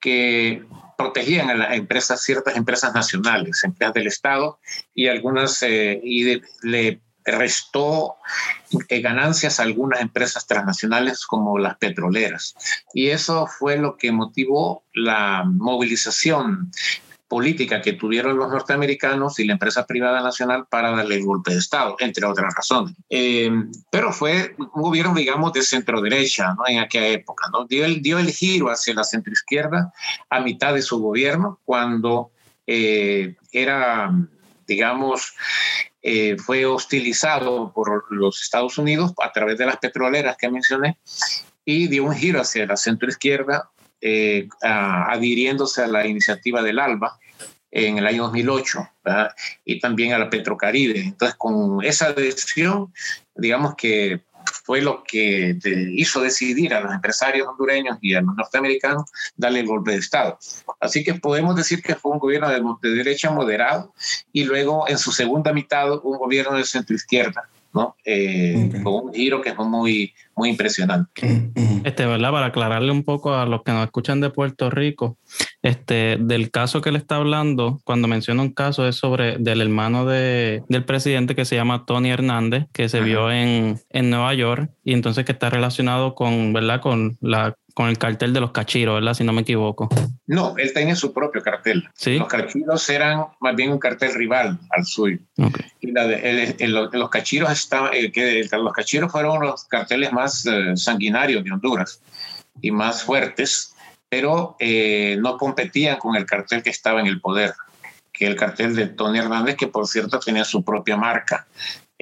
que protegían a las empresas, ciertas empresas nacionales, empresas del Estado, y algunas, y le restó eh, ganancias a algunas empresas transnacionales como las petroleras. Y eso fue lo que motivó la movilización política que tuvieron los norteamericanos y la empresa privada nacional para darle el golpe de Estado, entre otras razones. Eh, pero fue un gobierno, digamos, de centro derecha ¿no? en aquella época. ¿no? Dio, el, dio el giro hacia la centroizquierda a mitad de su gobierno, cuando eh, era, digamos, eh, fue hostilizado por los Estados Unidos a través de las petroleras que mencioné y dio un giro hacia la centroizquierda, eh, adhiriéndose a la iniciativa del ALBA en el año 2008 y también a la Petrocaribe. Entonces, con esa adhesión, digamos que fue lo que hizo decidir a los empresarios hondureños y a los norteamericanos darle el golpe de Estado. Así que podemos decir que fue un gobierno de, derecha moderado y luego en su segunda mitad un gobierno de centro izquierda. ¿No? Eh, con un giro que fue muy, muy impresionante. Este, ¿verdad? Para aclararle un poco a los que nos escuchan de Puerto Rico, Este, del caso que él está hablando, cuando menciona un caso es sobre del hermano de, del presidente que se llama Tony Hernández, que se vio en, en Nueva York y entonces que está relacionado con, ¿verdad? Con la con el cartel de los cachiros, ¿verdad? Si no me equivoco. No, él tenía su propio cartel. ¿Sí? Los cachiros eran más bien un cartel rival al suyo. Y los cachiros estaban, eh, que los cachiros fueron los carteles más eh, sanguinarios de Honduras y más fuertes, pero eh, no competían con el cartel que estaba en el poder, que el cartel de Tony Hernández, que por cierto tenía su propia marca.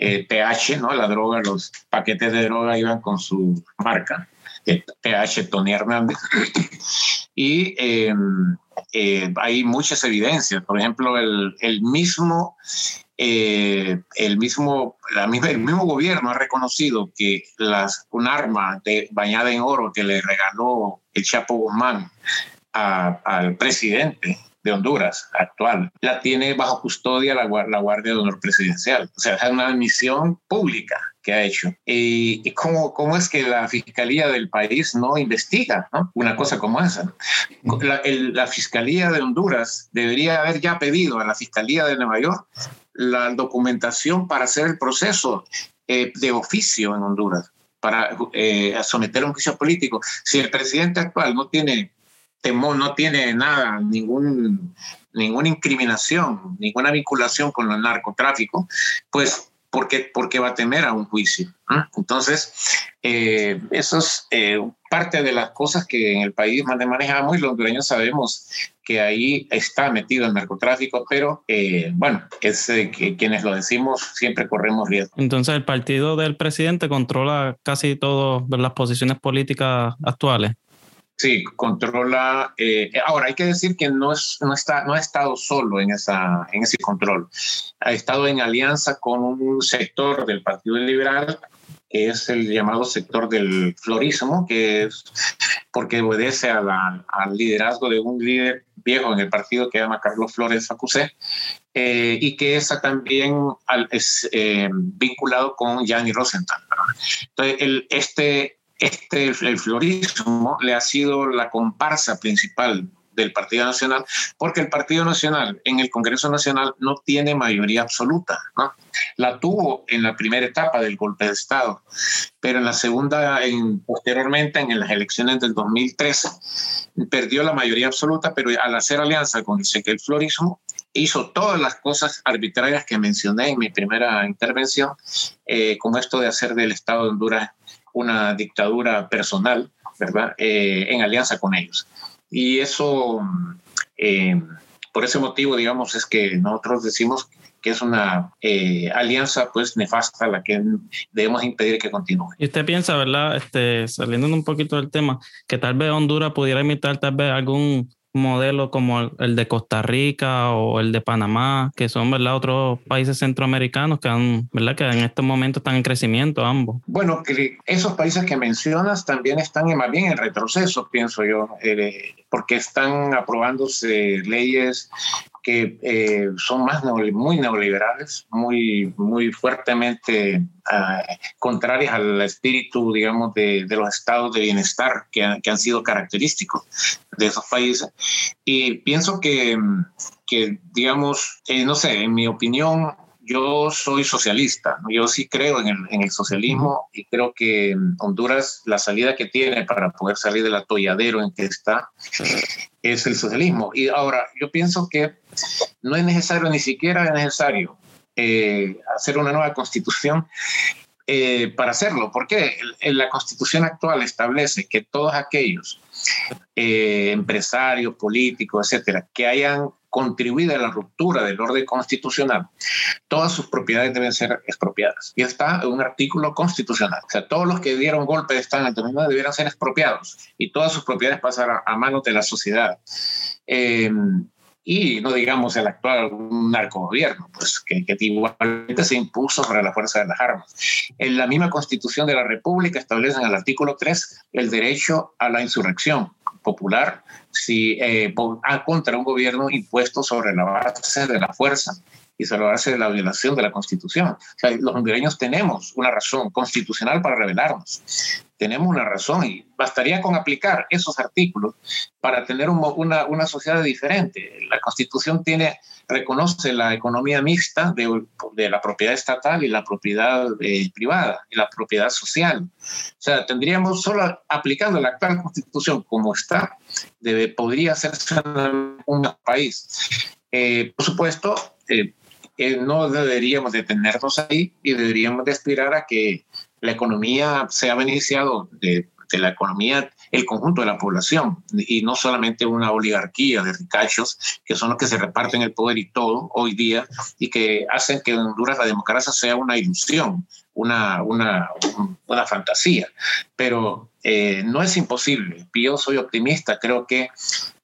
PH, ¿no? La droga, los paquetes de droga iban con su marca. PH Tony Hernández. y em, eh, hay muchas evidencias. Por ejemplo, el, el mismo, eh, el, mismo, la misma, el mismo gobierno ha reconocido que las, un arma de, bañada en oro que le regaló el Chapo Guzmán al presidente de Honduras actual, la tiene bajo custodia la, la Guardia de Honor Presidencial. O sea, es una misión pública que ha hecho. ¿Y, cómo, cómo, es que la Fiscalía del país no investiga una cosa como esa? La, la, Fiscalía de Honduras debería haber ya pedido a la Fiscalía de Nueva York la documentación para hacer el proceso eh, de oficio en Honduras, para eh, someter a un juicio político. Si el presidente actual no tiene temor, no tiene nada, ningún, ninguna incriminación, ninguna vinculación con el narcotráfico, pues ¿por qué, va a temer a un juicio? Entonces, eh, eso es eh, parte de las cosas que en el país manejamos y los hondureños sabemos que ahí está metido el narcotráfico, pero eh, bueno, es que quienes lo decimos siempre corremos riesgo. Entonces, el partido del presidente controla casi todas las posiciones políticas actuales. Sí, controla. Eh, ahora, hay que decir que no, es, no, está, no ha estado solo en, esa, en ese control. Ha estado en alianza con un sector del Partido Liberal, que es el llamado sector del florismo, que es porque obedece al liderazgo de un líder viejo en el partido que llama Carlos Flores Facusé, eh, y que está también es eh, vinculado con Gianni Rosenthal. Entonces, el, este este, el florismo le ha sido la comparsa principal del Partido Nacional, porque el Partido Nacional en el Congreso Nacional no tiene mayoría absoluta. ¿no? La tuvo en la primera etapa del golpe de Estado, pero en la segunda, en, posteriormente en las elecciones del 2013, perdió la mayoría absoluta, pero al hacer alianza con el, el florismo, hizo todas las cosas arbitrarias que mencioné en mi primera intervención, eh, como esto de hacer del Estado de Honduras una dictadura personal, ¿verdad? Eh, en alianza con ellos. Y eso, eh, por ese motivo, digamos, es que nosotros decimos que es una eh, alianza pues nefasta la que debemos impedir que continúe. Y usted piensa, ¿verdad? Este, saliendo un poquito del tema, que tal vez Honduras pudiera imitar tal vez algún modelo como el de Costa Rica o el de Panamá, que son ¿verdad? otros países centroamericanos que, han, ¿verdad? que en estos momentos están en crecimiento ambos. Bueno, esos países que mencionas también están más bien en retroceso, pienso yo, eh, porque están aprobándose leyes que eh, son más muy neoliberales, muy, muy fuertemente ah, contrarias al espíritu, digamos, de, de, los estados de bienestar que, que, han sido característicos de esos países. Y pienso que, que digamos, eh, no sé, en mi opinión, yo soy socialista, yo sí creo en el, en el, socialismo y creo que Honduras, la salida que tiene para poder salir del atolladero en que está, es el socialismo. Y ahora, yo pienso que no es necesario, ni siquiera es necesario eh, hacer una nueva constitución eh, para hacerlo, porque la constitución actual establece que todos aquellos eh, empresarios, políticos, etcétera, que hayan contribuido a la ruptura del orden constitucional, todas sus propiedades deben ser expropiadas. Y está en un artículo constitucional. O sea, todos los que dieron golpe de Estado en el 2009 debieran ser expropiados y todas sus propiedades pasar a, manos de la sociedad. Eh, y no digamos el actual narcogobierno, pues que, que, igualmente se impuso sobre la fuerza de las armas. En la misma constitución de la República establece en el artículo 3 el derecho a la insurrección popular si, eh, contra un gobierno impuesto sobre la base de la fuerza y salvarse de la violación de la Constitución. O sea, los hondureños tenemos una razón constitucional para rebelarnos. Tenemos una razón y bastaría con aplicar esos artículos para tener una, una sociedad diferente. La Constitución tiene, reconoce la economía mixta de, de la propiedad estatal y la propiedad eh, privada y la propiedad social. O sea, tendríamos solo aplicando la actual Constitución como está, debe, podría hacerse un país. Eh, por supuesto, eh, eh, no deberíamos detenernos ahí y deberíamos de aspirar a que la economía sea beneficiado de, la economía, el conjunto de la población y no solamente una oligarquía de ricachos que son los que se reparten el poder y todo hoy día y que hacen que en Honduras la democracia sea una ilusión, una, una, una fantasía. Pero no es imposible. Yo soy optimista, creo que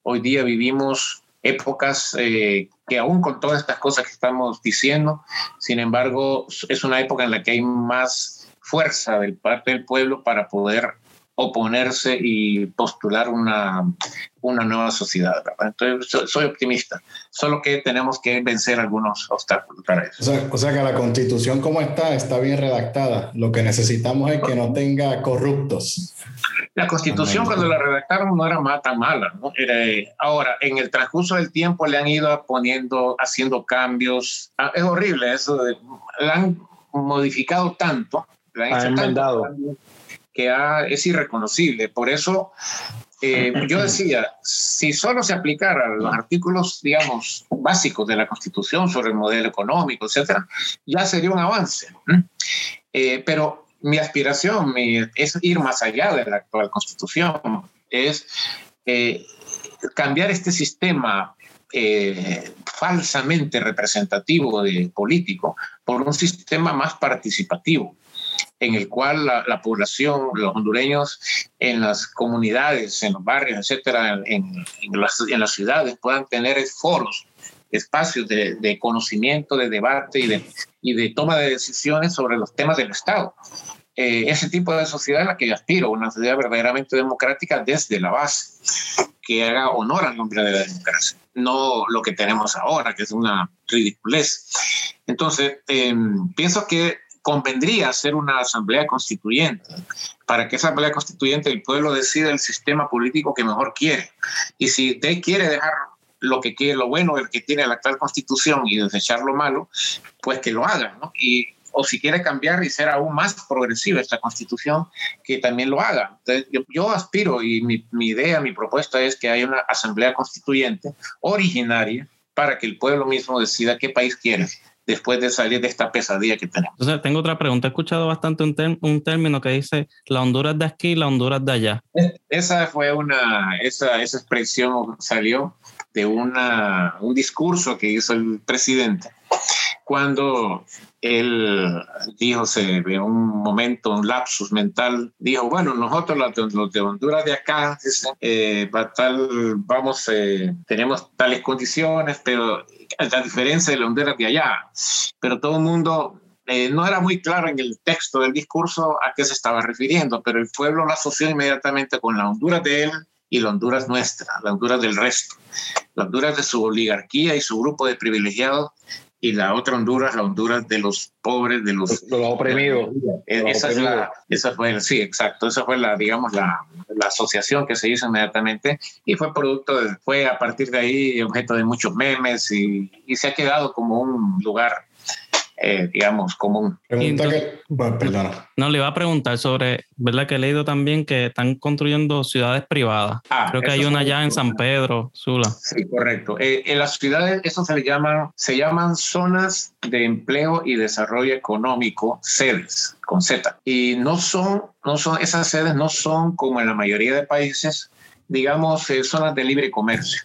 hoy día vivimos épocas eh, que aún con todas estas cosas que estamos diciendo, sin embargo, es una época en la que hay más fuerza del parte del pueblo para poder oponerse y postular una, una nueva sociedad. Entonces, soy, optimista, solo que tenemos que vencer algunos obstáculos para eso. O sea, que la constitución como está, está bien redactada. Lo que necesitamos es que no tenga corruptos. La constitución cuando la redactaron no era tan mala. ¿no? ahora, en el transcurso del tiempo le han ido poniendo, haciendo cambios. Ah, es horrible eso. la han modificado tanto. La han enmendado que es irreconocible. Por eso eh, yo decía, si solo se aplicaran los artículos, digamos, básicos de la Constitución sobre el modelo económico, etcétera, ya sería un avance. Eh, pero mi aspiración es ir más allá de la actual Constitución, es eh, cambiar este sistema falsamente representativo de político por un sistema más participativo en el cual la, población, los hondureños en las comunidades, en los barrios, etcétera, en, las, ciudades puedan tener foros, espacios de, conocimiento, de debate y de, y de toma de decisiones sobre los temas del Estado. Eh, ese tipo de sociedad es la que yo aspiro, una sociedad verdaderamente democrática desde la base, que haga honor al nombre de la democracia, no lo que tenemos ahora, que es una ridiculez. Entonces, em, pienso que convendría hacer una asamblea constituyente para que esa asamblea constituyente el pueblo decida el sistema político que mejor quiere. Y si usted quiere dejar lo que quiere, lo bueno el que tiene la actual constitución y desechar lo malo, pues que lo haga, ¿no? Y o si quiere cambiar y ser aún más progresiva esta constitución, que también lo haga. Entonces, yo, yo, aspiro y mi, mi, idea, mi propuesta es que haya una asamblea constituyente originaria para que el pueblo mismo decida qué país quiere después de salir de esta pesadilla que tenemos. Entonces, tengo otra pregunta. He escuchado bastante un, un término que dice la Honduras de aquí y la Honduras de allá. Esa fue una, esa, esa expresión salió de una, un discurso que hizo el presidente cuando él dijo, se ve un momento, un lapsus mental, dijo, bueno, nosotros los de Honduras de acá, eh, tal, vamos, eh, tenemos tales condiciones, pero la diferencia de la Honduras de allá, pero todo el mundo eh, no era muy claro en el texto del discurso a qué se estaba refiriendo, pero el pueblo lo asoció inmediatamente con la Honduras de él y la Honduras nuestra, la Honduras del resto, la Honduras de su oligarquía y su grupo de privilegiados y la otra Honduras, la Honduras de los pobres, de los, los oprimidos. esa, es la, esa fue, sí, exacto, esa fue la, digamos, la, la, asociación que se hizo inmediatamente y fue producto, de, fue a partir de ahí objeto de muchos memes y, y se ha quedado como un lugar eh, digamos, común. No, le iba a preguntar sobre, ¿verdad? Que he leído también que están construyendo ciudades privadas. Ah, Creo que hay una allá en San Pedro, Sula. Sí, correcto. Eh, en las ciudades, eso se le llaman, se llaman zonas de empleo y desarrollo económico, sedes, con Z. Y no son, no son, esas sedes no son como en la mayoría de países, digamos, eh, zonas de libre comercio.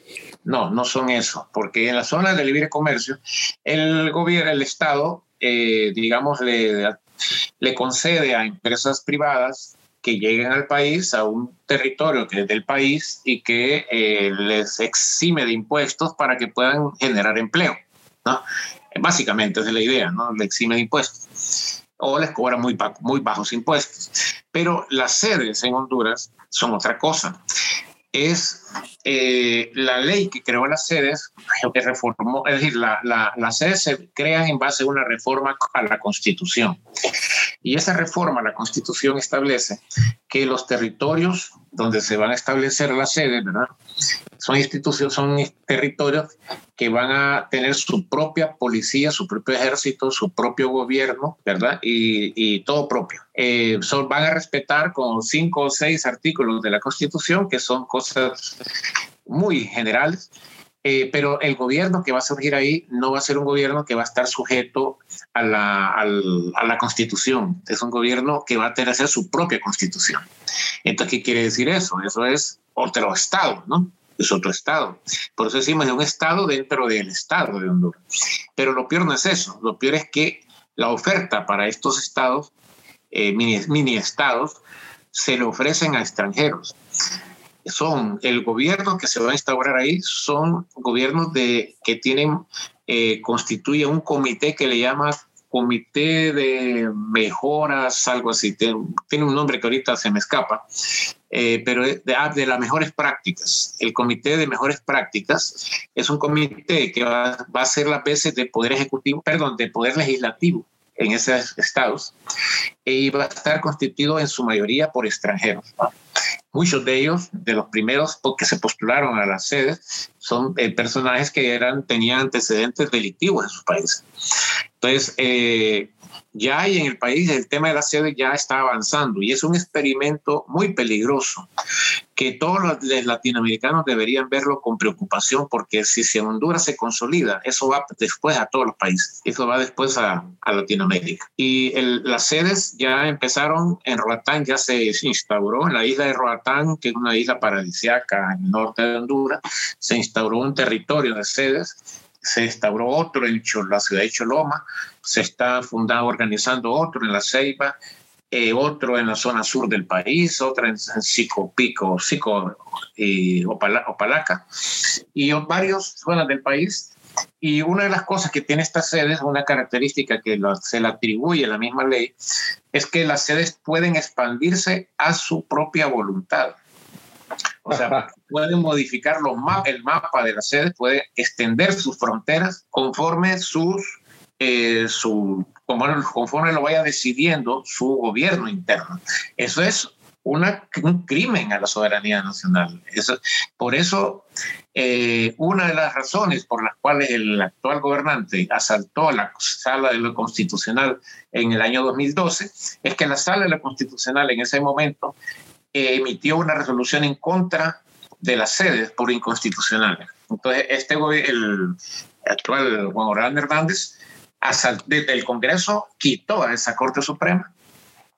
No, no son eso, porque en las zonas de libre comercio, el gobierno, el Estado, eh, digamos, le, concede a empresas privadas que lleguen al país, a un territorio que es del país y que eh, les exime de impuestos para que puedan generar empleo. ¿no? Básicamente es la idea, ¿no? Le exime de impuestos o les cobra muy, muy bajos impuestos. Pero las sedes en Honduras son otra cosa. Es eh, la ley que creó las sedes, que reformó, es decir, la, la, las sedes se crean en base a una reforma a la Constitución. Y esa reforma a la Constitución establece que los territorios donde se van a establecer las sedes, ¿verdad? Son instituciones, son territorios que van a tener su propia policía, su propio ejército, su propio gobierno, ¿verdad? Y, y todo propio. Eh, son, van a respetar con cinco o seis artículos de la Constitución, que son cosas muy generales, eh, pero el gobierno que va a surgir ahí no va a ser un gobierno que va a estar sujeto a la, a la constitución, es un gobierno que va a tener su propia constitución. Entonces, ¿qué quiere decir eso? Eso es otro estado, ¿no? Es otro estado. Por eso decimos de un estado dentro del estado de Honduras. Pero lo peor no es eso, lo peor es que la oferta para estos estados, eh, mini, mini estados, se le ofrecen a extranjeros son el gobierno que se va a instaurar ahí, son gobiernos de, que tienen, eh, constituye un comité que le llama Comité de Mejoras, algo así, tiene, un nombre que ahorita se me escapa, eh, pero de, ah, de, las mejores prácticas. El Comité de Mejores Prácticas es un comité que va, va a ser la veces de Poder Ejecutivo, perdón, de Poder Legislativo en esos estados y va a estar constituido en su mayoría por extranjeros. Muchos de ellos, de los primeros que se postularon a las sedes, son eh, personajes que eran, tenían antecedentes delictivos en sus países. Entonces, eh, ya hay en el país el tema de la sede ya está avanzando y es un experimento muy peligroso que todos los latinoamericanos deberían verlo con preocupación porque si, en Honduras se consolida, eso va después a todos los países, eso va después a, Latinoamérica. Y las sedes ya empezaron en Roatán, ya se instauró en la isla de Roatán, que es una isla paradisiaca en el norte de Honduras, se instauró un territorio de sedes se instauró otro en la ciudad de Choloma, se está fundando, organizando otro en La Ceiba, eh, otro en la zona sur del país, otro en, Sico Pico, Sico y Opalaca, y varias zonas del país. Y una de las cosas que tiene esta sede, una característica que se le atribuye a la misma ley, es que las sedes pueden expandirse a su propia voluntad. O sea, pueden modificar los el mapa de la sede, puede extender sus fronteras conforme sus, eh, su, conforme lo vaya decidiendo su gobierno interno. Eso es una, un crimen a la soberanía nacional. Eso, por eso, eh, una de las razones por las cuales el actual gobernante asaltó la sala de lo constitucional en el año 2012 es que la sala de lo constitucional en ese momento emitió una resolución en contra de las sedes por inconstitucionales. Entonces, este el actual Juan Orlando Hernández, el Congreso, quitó a esa Corte Suprema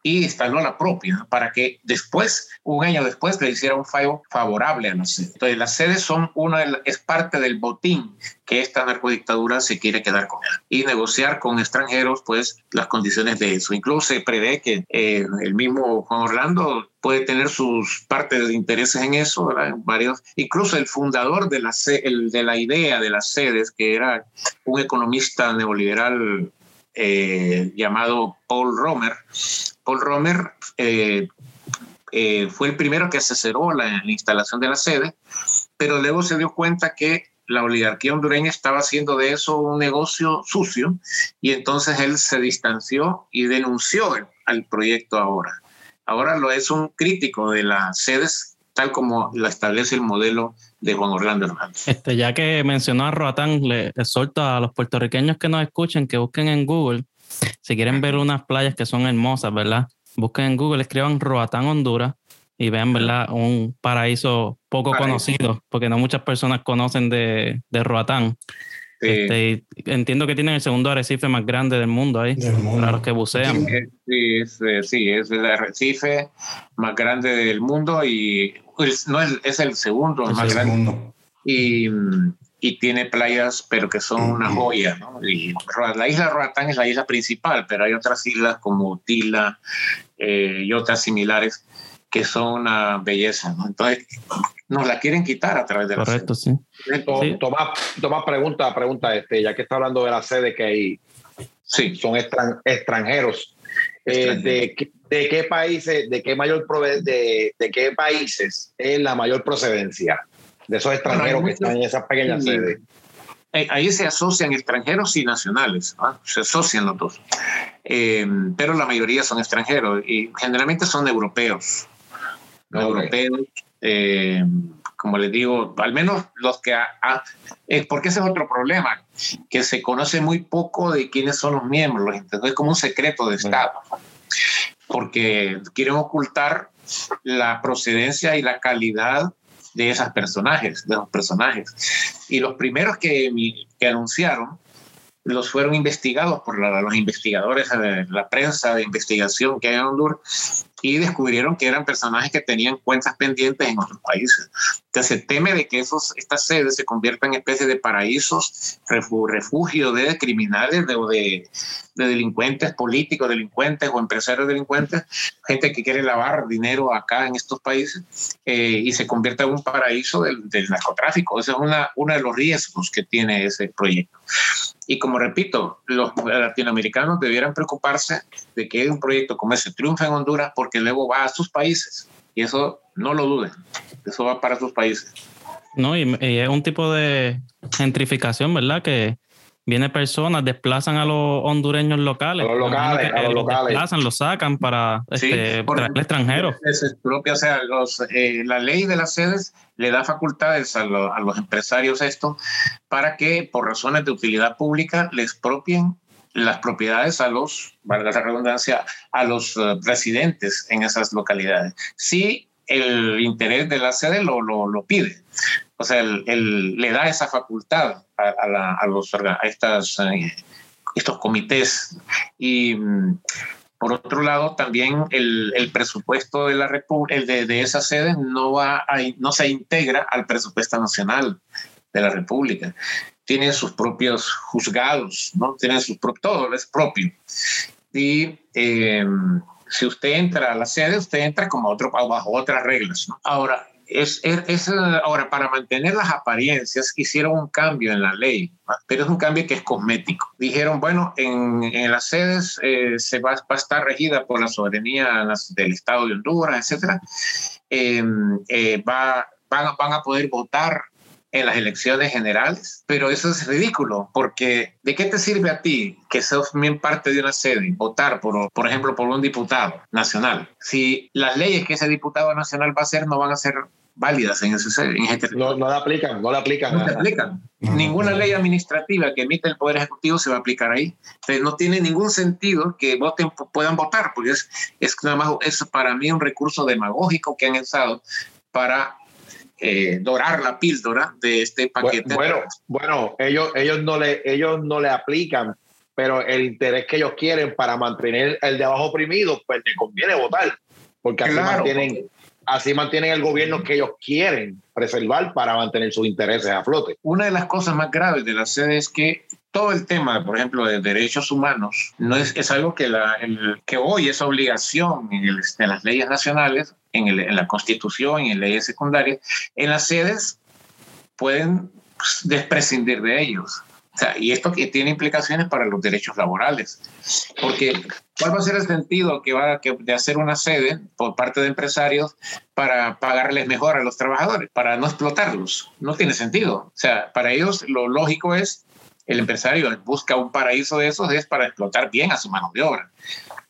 y instaló la propia para que después, un año después, le hiciera un fallo favorable a la sede. Entonces, las sedes son una es parte del botín que esta narcodictadura se quiere quedar con él y negociar con extranjeros, pues, las condiciones de eso. Incluso se prevé que eh, el mismo Juan Orlando puede tener sus partes de intereses en eso, varios, incluso el fundador de la, de la idea de las sedes, que era un economista neoliberal eh, llamado Paul Romer. Paul Romer eh, eh, fue el primero que asesoró la, instalación de la sede, pero luego se dio cuenta que la oligarquía hondureña estaba haciendo de eso un negocio sucio y entonces él se distanció y denunció al proyecto ahora. Ahora lo es un crítico de las sedes tal como la establece el modelo de Juan Orlando Hernández. Este, ya que mencionó a Roatán, le exhorto a los puertorriqueños que nos escuchen que busquen en Google, si quieren ver unas playas que son hermosas, ¿verdad? Busquen en Google, escriban Roatán, Honduras y vean, ¿verdad? Un paraíso poco conocido, porque no muchas personas conocen de, de Roatán. Este, entiendo que tienen el segundo arrecife más grande del mundo ahí, para los que bucean. Sí, es, eh, sí, es el arrecife más grande del mundo y no es, es el segundo más grande. Y, y, tiene playas, pero que son una joya. ¿no? Y la isla Roatán es la isla principal, pero hay otras islas como Tila eh, y otras similares que son una belleza. ¿no? Entonces, nos la quieren quitar a través de la Correcto, sí. Tomás, pregunta, pregunta, este, ya que está hablando de la sede que hay, sí. son extranjeros. Eh, de, de qué países, de qué mayor de, de qué países es la mayor procedencia de esos extranjeros que están en esas pequeñas sedes. Eh, ahí se asocian extranjeros y nacionales, se asocian los dos. Eh, pero la mayoría son extranjeros y generalmente son europeos. Europeos, eh, como les digo, al menos los que... es porque ese es otro problema, que se conoce muy poco de quiénes son los miembros, es como un secreto de Estado, porque quieren ocultar la procedencia y la calidad de esos personajes, de los personajes. Y los primeros que, que anunciaron los fueron investigados por los investigadores la prensa de investigación que hay en Honduras y descubrieron que eran personajes que tenían cuentas pendientes en otros países. Entonces se teme de que esos, estas sedes se conviertan en especies de paraísos, refugio de criminales de, o de, delincuentes políticos, delincuentes o empresarios delincuentes, gente que quiere lavar dinero acá en estos países eh, y se convierta en un paraíso del, narcotráfico. Ese es una, uno de los riesgos que tiene ese proyecto. Y como repito, los latinoamericanos debieran preocuparse de que un proyecto como ese triunfe en Honduras porque luego va a sus países. Y eso no lo duden, eso va para sus países. No, y, es un tipo de gentrificación, ¿verdad? Que viene personas, desplazan a los hondureños locales. A los locales, a los, locales. Desplazan, los sacan para este, traer extranjeros. Es propia, o sea, los, eh, la ley de las sedes le da facultades a, a, los empresarios esto para que por razones de utilidad pública les propien las propiedades a los, valga la redundancia, a los eh, residentes en esas localidades. Si el interés de la sede lo, lo, lo pide. O sea, el, le da esa facultad a, la, a los, a estas, eh, estos comités. Y mm, por otro lado, también el, el presupuesto de, la el de, de, esa sede no, va no se integra al presupuesto nacional de la República tiene sus propios juzgados, ¿no? Tiene su todo es propio. Y eh, si usted entra a la sede, usted entra como otro, bajo otras reglas. Ahora, es, es, ahora, para mantener las apariencias, hicieron un cambio en la ley, pero es un cambio que es cosmético. Dijeron, bueno, en, en las sedes eh, se va, va, a estar regida por la soberanía del Estado de Honduras, etc. Eh, va, van, van a poder votar en las elecciones generales, pero eso es ridículo, porque ¿de qué te sirve a ti que seas bien parte de una sede, votar, por, por ejemplo, por un diputado nacional, si las leyes que ese diputado nacional va a hacer no van a ser válidas en ese sede? no, no la aplican, no la aplican. No aplican. Ninguna ley administrativa que emite el Poder Ejecutivo se va a aplicar ahí. Entonces, no tiene ningún sentido que voten, puedan votar, porque es, es nada más, es para mí un recurso demagógico que han usado para eh, dorar la píldora de este paquete. Bueno, bueno, ellos, ellos, no le, ellos no le aplican, pero el interés que ellos quieren para mantener el de abajo oprimido, pues le conviene votar, porque así, mantienen, así mantienen el gobierno que ellos quieren preservar para mantener sus intereses a flote. Una de las cosas más graves de la sede es que todo el tema, por ejemplo, de derechos humanos, no es, es algo que, la, que hoy es obligación en, el, en las leyes nacionales, en, el, en, la constitución y en leyes secundarias, en las sedes pueden pues, desprescindir de ellos. Y esto que tiene implicaciones para los derechos laborales. Porque, ¿cuál va a ser el sentido que va de hacer una sede por parte de empresarios para pagarles mejor a los trabajadores, para no explotarlos? No tiene sentido. O sea, para ellos lo lógico es el empresario busca un paraíso de esos es para explotar bien a su mano de obra,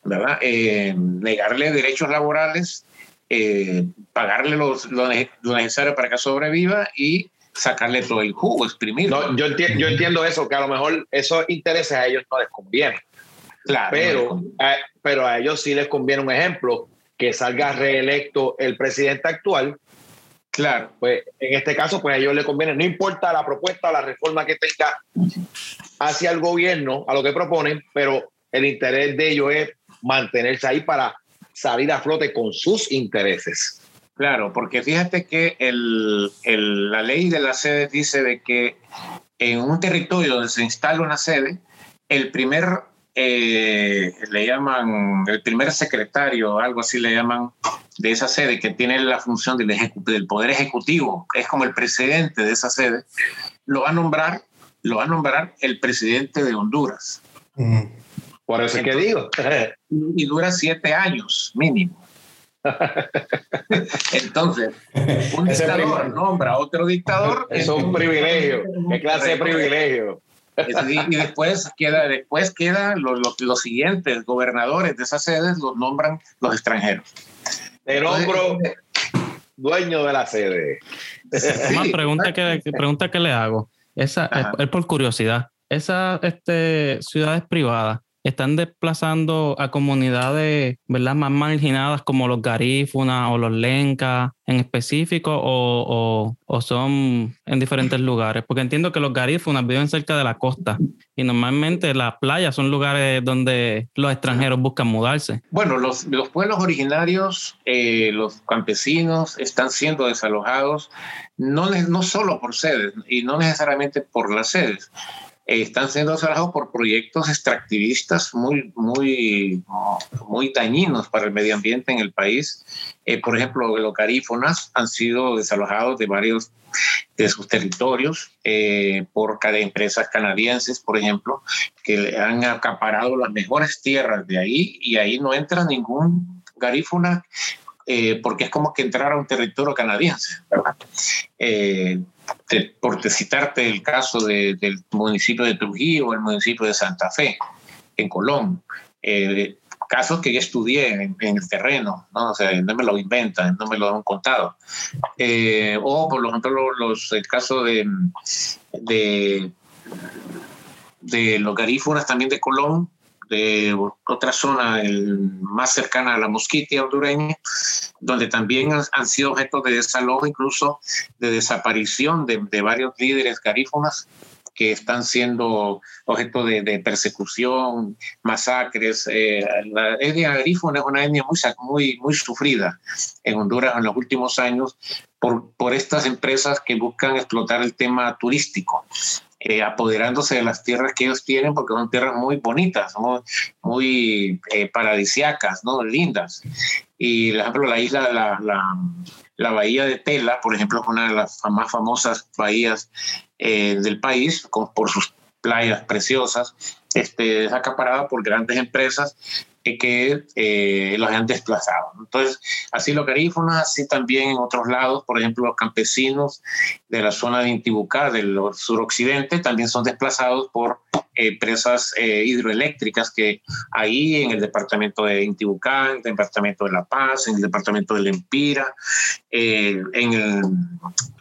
¿verdad? Eh, negarle derechos laborales, eh, pagarle los, lo, necesario para que sobreviva y sacarle todo el jugo, exprimirlo. yo, entiendo, yo entiendo eso, que a lo mejor esos intereses a ellos no les conviene. Claro, pero, a, pero a ellos sí les conviene un ejemplo, que salga reelecto el presidente actual Claro, pues en este caso, pues a ellos les conviene, no importa la propuesta, la reforma que tenga hacia el gobierno, a lo que proponen, pero el interés de ellos es mantenerse ahí para salir a flote con sus intereses. Claro, porque fíjate que el, el, la ley de la sede dice de que en un territorio donde se instala una sede, el primer eh, le llaman el primer secretario, algo así le llaman, de esa sede, que tiene la función del, del poder ejecutivo, es como el presidente de esa sede, lo va a nombrar, lo va a nombrar el presidente de Honduras. Por eso es que digo. y dura siete años mínimo. Entonces, un dictador nombra a otro dictador. Es un privilegio. ¿Qué clase de privilegio? Y después queda, después queda los, los, siguientes gobernadores de esas sedes los nombran los extranjeros. El hombro dueño de la sede. Una pregunta que, pregunta que le hago. Esa es, por curiosidad. Esas este, ciudades privadas, están desplazando a comunidades ¿verdad? más marginadas como los garífunas o los lencas en específico o, o, son en diferentes lugares? Porque entiendo que los garífunas viven cerca de la costa y normalmente las playas son lugares donde los extranjeros buscan mudarse. Bueno, los, los pueblos originarios, eh, los campesinos están siendo desalojados no, no solo por sedes y no necesariamente por las sedes están siendo trabajados por proyectos extractivistas muy, muy, muy dañinos para el medio ambiente en el país. Eh, por ejemplo, los garífonas han sido desalojados de varios de sus territorios eh, por empresas canadienses, por ejemplo, que han acaparado las mejores tierras de ahí y ahí no entra ningún garífuna eh, porque es como que entrar a un territorio canadiense. ¿verdad? Por citarte el caso del municipio de Trujillo o el municipio de Santa Fe, en Colón. Eh, casos que yo estudié en, el terreno, ¿no? O sea, no me lo inventan, no me lo han contado. Eh, o por ejemplo los, el caso de, de, de los garífunas también de Colón, de otra zona más cercana a la Mosquitia hondureña, donde también han, sido objeto de desalojo, incluso de desaparición de, varios líderes garífonas que están siendo objeto de, persecución, masacres. Eh, la etnia garífuna es una etnia muy, muy, muy sufrida en Honduras en los últimos años por, por estas empresas que buscan explotar el tema turístico. Eh, apoderándose de las tierras que ellos tienen, porque son tierras muy bonitas, muy, muy eh, paradisiacas, ¿no? lindas. Y, por ejemplo, la isla, la, la, bahía de Tela, por ejemplo, es una de las más famosas bahías eh, del país, con, por sus playas preciosas, este, es acaparada por grandes empresas que eh, los han desplazado. Entonces, así los garífonos, así también en otros lados, por ejemplo, los campesinos de la zona de Intibucá, del suroccidente, también son desplazados por empresas eh, hidroeléctricas que ahí en el departamento de Intibucá, en el departamento de La Paz, en el departamento de Lempira, eh, en el...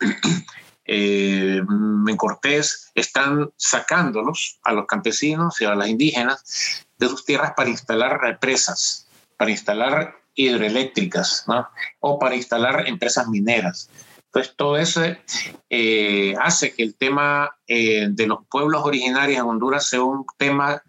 en Cortés están sacándolos a los campesinos y a las indígenas de sus tierras para instalar represas, para instalar hidroeléctricas, ¿no? o para instalar empresas mineras. Entonces, todo eso eh, hace que el tema eh, de los pueblos originarios en Honduras sea un tema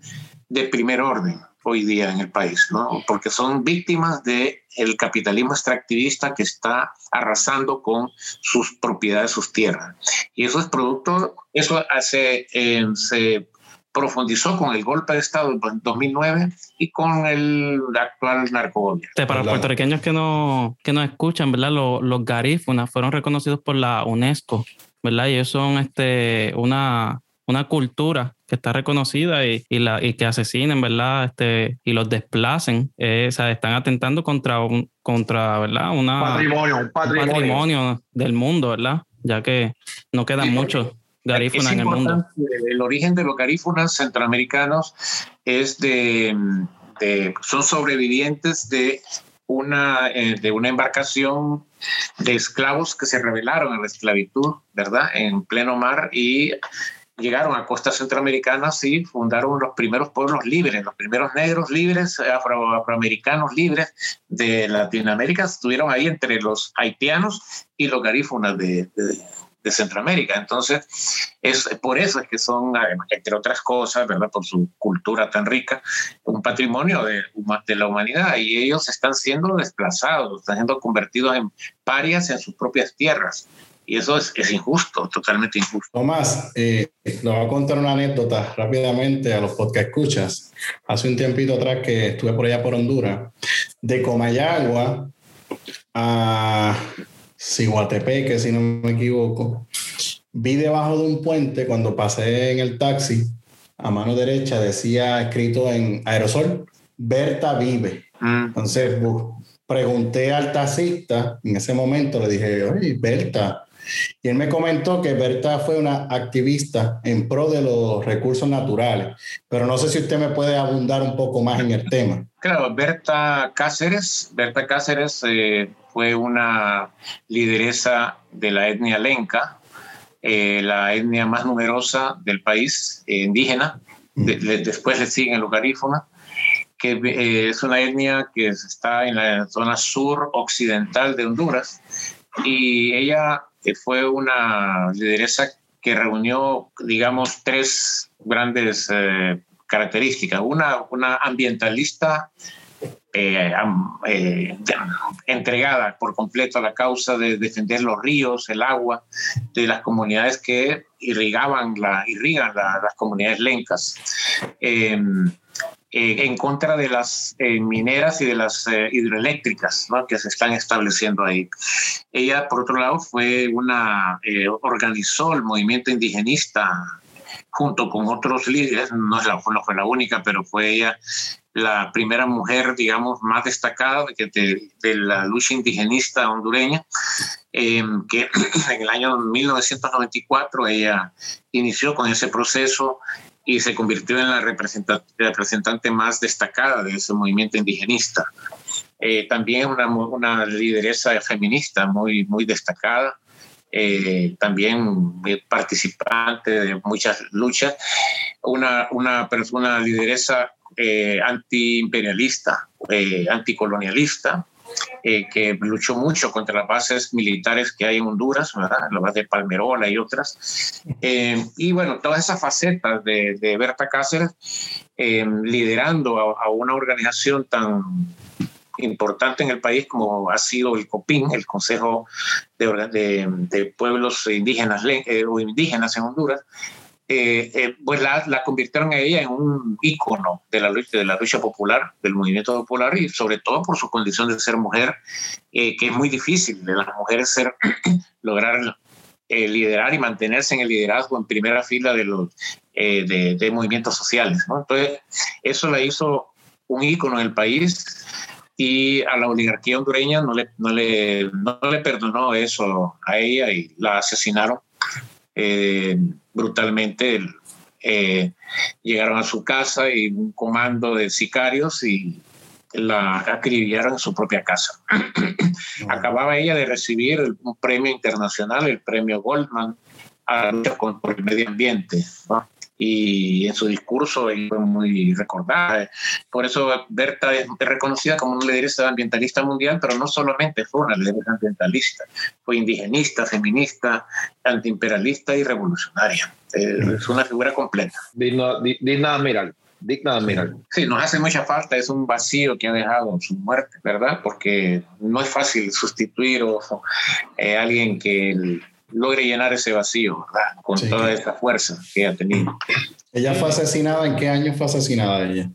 de primer orden hoy día en el país, ¿no? porque son víctimas del el capitalismo extractivista que está arrasando con sus propiedades, sus tierras. Y eso es producto, eso hace, eh, se profundizó con el golpe de Estado en 2009 y con el actual narcogobierno. Para los puertorriqueños que no, que no escuchan, ¿verdad? Los, los garífunas fueron reconocidos por la UNESCO, ¿verdad? Y ellos son este, una, una cultura que está reconocida y, y, la, y que asesinen, ¿verdad? Este, y los desplacen, eh, o sea, están atentando contra, un, contra ¿verdad? Una, patrimonio, un patrimonio. Un patrimonio del mundo, ¿verdad? Ya que no quedan muchos en el mundo. El origen de los garífunas centroamericanos es de, son sobrevivientes de una, eh, de una embarcación de esclavos que se rebelaron a la esclavitud, ¿verdad? En pleno mar y llegaron a costas centroamericanas y fundaron los primeros pueblos libres, los primeros negros libres, afroamericanos libres de Latinoamérica, estuvieron ahí entre los haitianos y los garífunas de de Centroamérica. Entonces, es por eso es que son, entre otras cosas, ¿verdad? Por su cultura tan rica, un patrimonio de, de la humanidad y ellos están siendo desplazados, están siendo convertidos en parias en sus propias tierras. Y eso es, es injusto, totalmente injusto. Tomás, eh, le voy a contar una anécdota rápidamente a los podcast escuchas. Hace un tiempito atrás que estuve por allá por Honduras, de Comayagua a Siguatepeque, si no me equivoco. Vi debajo de un puente cuando pasé en el taxi a mano derecha decía escrito en aerosol, Berta vive. Mm. Entonces pregunté al taxista, en ese momento le dije, oye, Berta. Y él me comentó que Berta fue una activista en pro de los recursos naturales, pero no sé si usted me puede abundar un poco más en el tema. Claro, Berta Cáceres, Berta Cáceres eh, fue una lideresa de la etnia lenca, eh, la etnia más numerosa del país, eh, indígena. después le siguen los garífonas, que eh, es una etnia que está en la zona sur occidental de Honduras. Y ella fue una lideresa que reunió, digamos, tres grandes características. Una, una ambientalista eh, eh, entregada por completo a la causa de defender los ríos, el agua, de las comunidades que irrigaban la, irrigan las comunidades lencas. Em, eh, en contra de las mineras y de las hidroeléctricas que se están estableciendo ahí. Ella, por otro lado, fue una, organizó el movimiento indigenista junto con otros líderes, no, fue la única, pero fue ella la primera mujer, digamos, más destacada de, de, la lucha indigenista hondureña, em, que en el año 1994 ella inició con ese proceso y se convirtió en la representante, más destacada de ese movimiento indigenista. Eh, también una, una lideresa feminista muy, muy destacada. Eh, también participante de muchas luchas, una, una persona lideresa eh, antiimperialista, eh, anticolonialista, eh, que luchó mucho contra las bases militares que hay en Honduras, ¿verdad? la base de Palmerola y otras. Eh, y bueno, todas esas facetas de, Berta Cáceres, liderando a, una organización tan importante en el país como ha sido el COPIN, el Consejo de, de Pueblos Indígenas o Indígenas en Honduras, eh, eh, pues la, la, convirtieron a ella en un ícono de la, lucha, de la lucha popular, del movimiento popular y sobre todo por su condición de ser mujer, eh, que es muy difícil de las mujeres ser, lograr liderar y mantenerse en el liderazgo en primera fila de los de, de, movimientos sociales. ¿no? Entonces, eso la hizo un ícono en el país y a la oligarquía hondureña no le, no le, no le perdonó eso a ella y la asesinaron eh, brutalmente. Eh, llegaron a su casa y un comando de sicarios y la acribillaron en su propia casa. Acababa ella de recibir un premio internacional, el premio Goldman, a la lucha contra el medio ambiente y en su discurso fue muy recordada. Por eso Berta es reconocida como una lideresa ambientalista mundial, pero no solamente fue una lideresa ambientalista, fue indigenista, feminista, antiimperialista y revolucionaria. Es una figura completa. Digna, digna de admirar. Digna de admirar. Sí, nos hace mucha falta, es un vacío que ha dejado su muerte, ¿verdad? Porque no es fácil sustituir a eh, alguien que logre llenar ese vacío con toda esta fuerza que ha tenido. ¿Ella fue asesinada? ¿En qué año fue asesinada ella?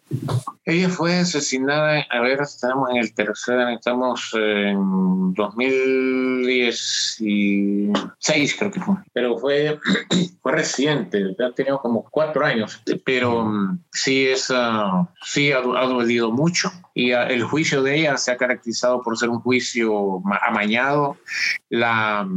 Ella fue asesinada, a ver, estamos en el tercer, estamos en 2016 creo que fue, pero fue, fue reciente, ha tenido como cuatro años, pero sí, es, uh, sí ha, ha, dolido mucho y uh, el juicio de ella se ha caracterizado por ser un juicio amañado, la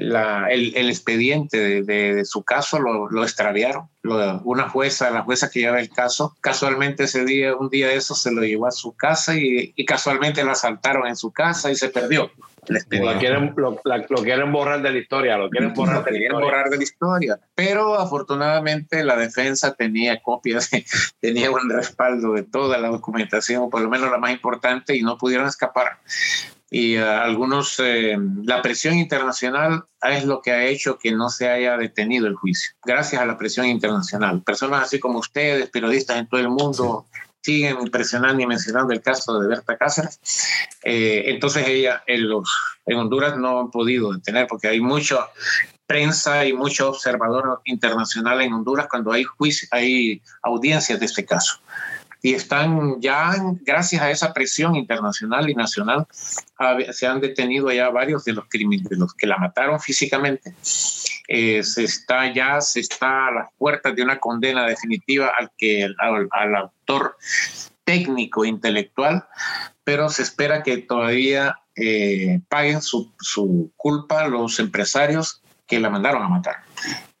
el, expediente de, su caso lo, extraviaron. una jueza, la jueza que lleva el caso, casualmente ese día, un día de eso, se lo llevó a su casa y, casualmente lo asaltaron en su casa y se perdió. Lo quieren, lo, quieren borrar de la historia, lo quieren borrar, de, la historia. borrar de la historia. Pero afortunadamente la defensa tenía copias, tenía un respaldo de toda la documentación, por lo menos la más importante, y no pudieron escapar y uh, algunos, eh, la presión internacional es lo que ha hecho que no se haya detenido el juicio, gracias a la presión internacional. Personas así como ustedes, periodistas en todo el mundo, siguen presionando y mencionando el caso de Berta Cáceres. Eh, entonces ella en, los, en Honduras no han podido detener porque hay mucha prensa y mucho observador internacional en Honduras cuando hay juicio, hay audiencias de este caso y están ya, gracias a esa presión internacional y nacional, se han detenido ya varios de los de los que la mataron físicamente. eh, se está ya se está a las puertas de una condena definitiva al que al, al autor técnico intelectual, pero se espera que todavía eh, paguen su, su culpa los empresarios que la mandaron a matar,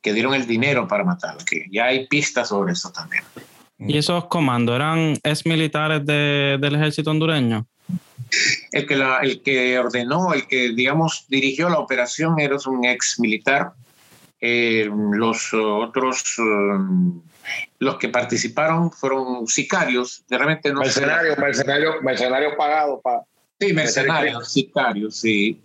que dieron el dinero para matarla, que ya hay pistas sobre eso también. ¿Y esos comandos eran ex militares de, del ejército hondureño? El que, la, el que ordenó, el que, digamos, dirigió la operación era un ex militar. Eh, los otros, um, los que participaron fueron sicarios, realmente no mercenarios, mercenarios, mercenarios pagados para Sí, mercenarios, sicarios, sí.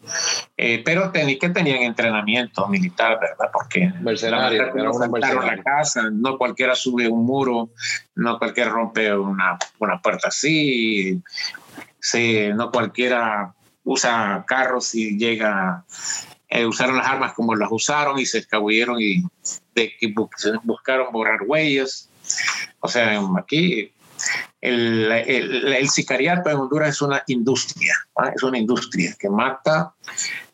Eh, pero ten, que tenían entrenamiento militar, ¿verdad? Porque mercenarios, no la casa, no cualquiera sube un muro, no cualquiera rompe una, una puerta así, sí, no cualquiera usa carros y llega, eh, usaron las armas como las usaron y se escabulleron y, de, y buscaron borrar huellas. O sea, aquí el, el, sicariato en Honduras es una industria, es una industria que mata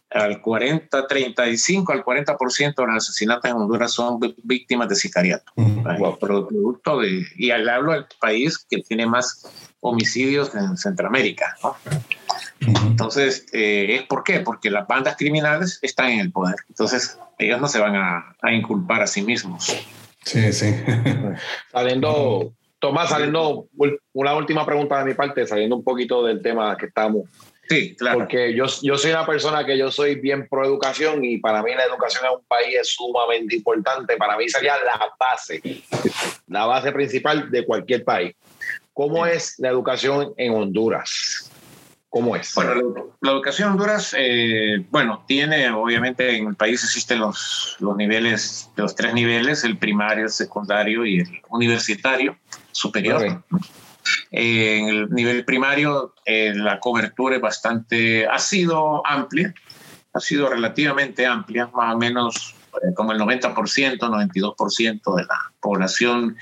al 40, 35 al 40% de los asesinatos en Honduras son víctimas de sicariato. producto de, y al hablo del país que tiene más homicidios en Centroamérica. Entonces, eh, ¿es por qué? Porque las bandas criminales están en el poder. Entonces, ellos no se van a, a inculpar a sí mismos. Sí, sí. Saliendo Tomás, saliendo una última pregunta de mi parte, saliendo un poquito del tema que estamos. Sí, claro. Porque yo, yo soy una persona que yo soy bien pro educación y para mí la educación en un país es sumamente importante. Para mí sería la base, la base principal de cualquier país. ¿Cómo es la educación en Honduras? ¿Cómo es? Bueno, la, educación en Honduras, eh, bueno, tiene, obviamente en el país existen los, los niveles, los tres niveles, el primario, el secundario y el universitario superior. en el nivel primario, eh, la cobertura es bastante, ha sido amplia, ha sido relativamente amplia, más o menos eh, como el 90%, 92% de la población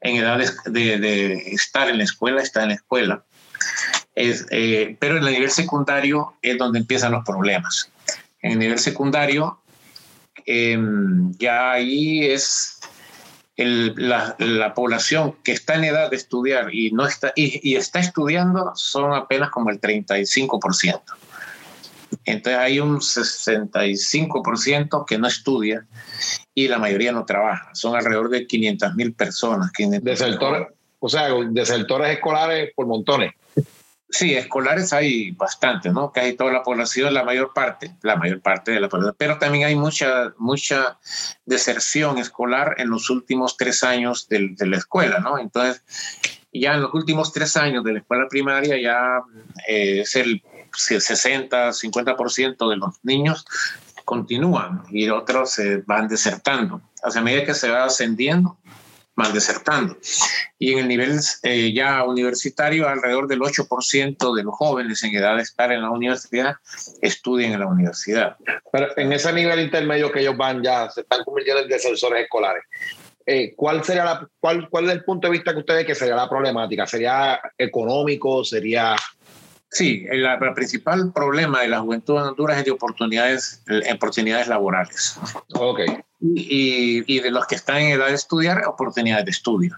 en edades de, de, estar en la escuela está en la escuela. Eh, pero en el nivel secundario es donde empiezan los problemas. En el nivel secundario, em, ya ahí es la, población que está en edad de estudiar y, no está, y, está estudiando son apenas como el 35%. Entonces hay un 65% que no estudia y la mayoría no trabaja. Son alrededor de 500 mil personas. Desertores, o sea, desertores escolares por montones. Sí, escolares hay bastante, ¿no? Casi toda la población, la mayor parte, la mayor parte de la población, pero también hay mucha, mucha deserción escolar en los últimos tres años de, de la escuela, ¿no? Entonces, ya en los últimos tres años de la escuela primaria ya eh, es el 60, 50% de los niños continúan y otros se van desertando. A medida que se va ascendiendo, van desertando. Y en el nivel eh, ya universitario, alrededor del 8% de los jóvenes en edad de estar en la universidad estudian en la universidad. Pero en ese nivel intermedio que ellos van ya, se están convirtiendo en defensores escolares. Eh, ¿cuál, sería la, cuál, ¿Cuál es el punto de vista que ustedes que sería la problemática? ¿Sería económico? ¿Sería Sí, el, el, principal problema de la juventud en Honduras es de oportunidades, oportunidades laborales. Ok y, y, de los que están en edad de estudiar, oportunidades de estudio.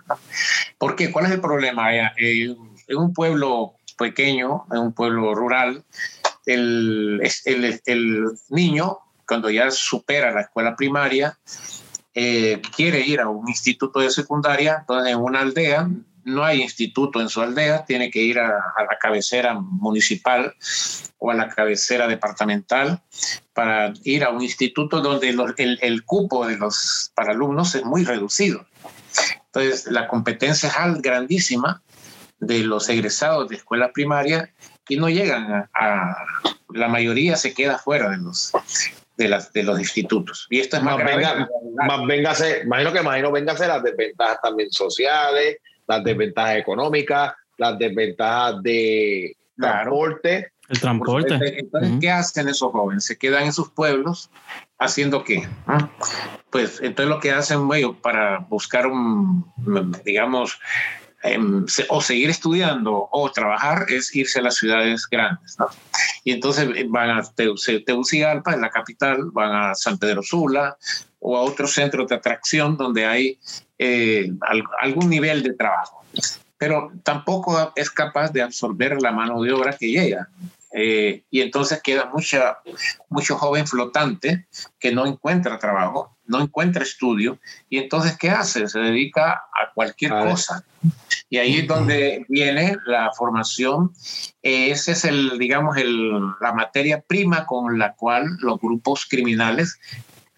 ¿Por qué? ¿Cuál es el problema? Eh, en un pueblo pequeño, en un pueblo rural, el, el, el niño, cuando ya supera la escuela primaria, eh, quiere ir a un instituto de secundaria, entonces en una aldea no hay instituto en su aldea, tiene que ir a, la cabecera municipal o a la cabecera departamental para ir a un instituto donde el, cupo de los para alumnos es muy reducido. Entonces, la competencia es grandísima de los egresados de escuela primaria y no llegan a, la mayoría se queda fuera de los de, las, de los institutos. Y esto es más, más venga, más véngase, imagino que imagino véngase las desventajas también sociales, las desventajas económicas, las desventajas de transporte. El transporte. Entonces, ¿qué hacen esos jóvenes? Se quedan en sus pueblos haciendo qué? Pues entonces lo que hacen ellos para buscar un, digamos, em, o seguir estudiando o trabajar es irse a las ciudades grandes. ¿no? Y entonces eh, van a Tegucigalpa, en la capital, van a San Pedro Sula o a otros centros de atracción donde hay eh, algún nivel de trabajo. Pero tampoco es capaz de absorber la mano de obra que llega. Eh, y entonces queda mucha, mucho joven flotante que no encuentra trabajo, no encuentra estudio, y entonces ¿qué hace? Se dedica a cualquier cosa. Y ahí es donde viene la formación. Ese es el, digamos, el, la materia prima con la cual los grupos criminales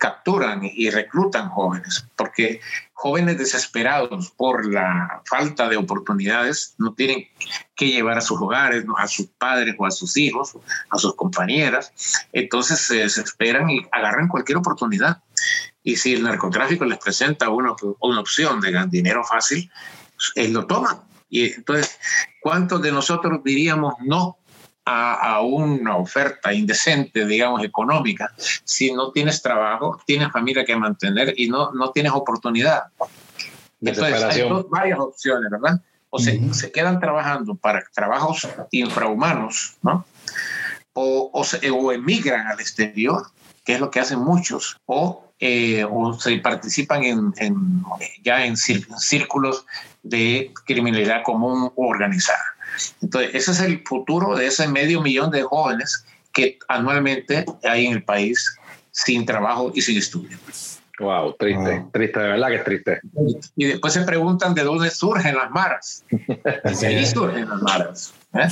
capturan y reclutan jóvenes, porque jóvenes desesperados por la falta de oportunidades no tienen que llevar a sus hogares, a sus padres o a sus hijos, a sus compañeras, entonces se desesperan y agarran cualquier oportunidad. Y si el narcotráfico les presenta una, una opción de dinero fácil, él lo toman. Y entonces, ¿cuántos de nosotros diríamos no a, una oferta indecente, digamos, económica, si no tienes trabajo, tienes familia que mantener y no, no tienes oportunidad. Entonces, hay varias opciones, ¿verdad? O se, se quedan trabajando para trabajos infrahumanos, ¿no? O, o, se, o emigran al exterior, que es lo que hacen muchos, o, eh, o se participan en, en, ya en círculos de criminalidad común o organizada. Entonces, ese es el futuro de ese medio millón de jóvenes que anualmente hay en el país sin trabajo y sin estudio. Wow, triste, triste, de verdad que es triste. Y después se preguntan de dónde surgen las maras. ahí surgen las maras. ¿eh?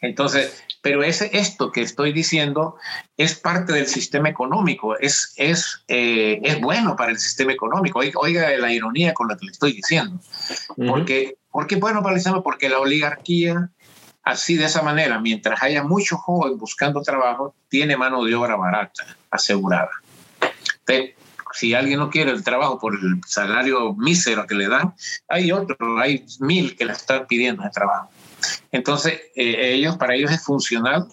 Entonces, pero ese, esto que estoy diciendo es parte del sistema económico, es, es, eh, es bueno para el sistema económico. Oiga, la ironía con la que le estoy diciendo. Porque ¿Por qué bueno para el Porque la oligarquía, así de esa manera, mientras haya muchos jóvenes buscando trabajo, tiene mano de obra barata, asegurada. si alguien no quiere el trabajo por el salario mísero que le dan, hay otros, hay mil que le están pidiendo el trabajo. Entonces, eh, ellos, para ellos es funcional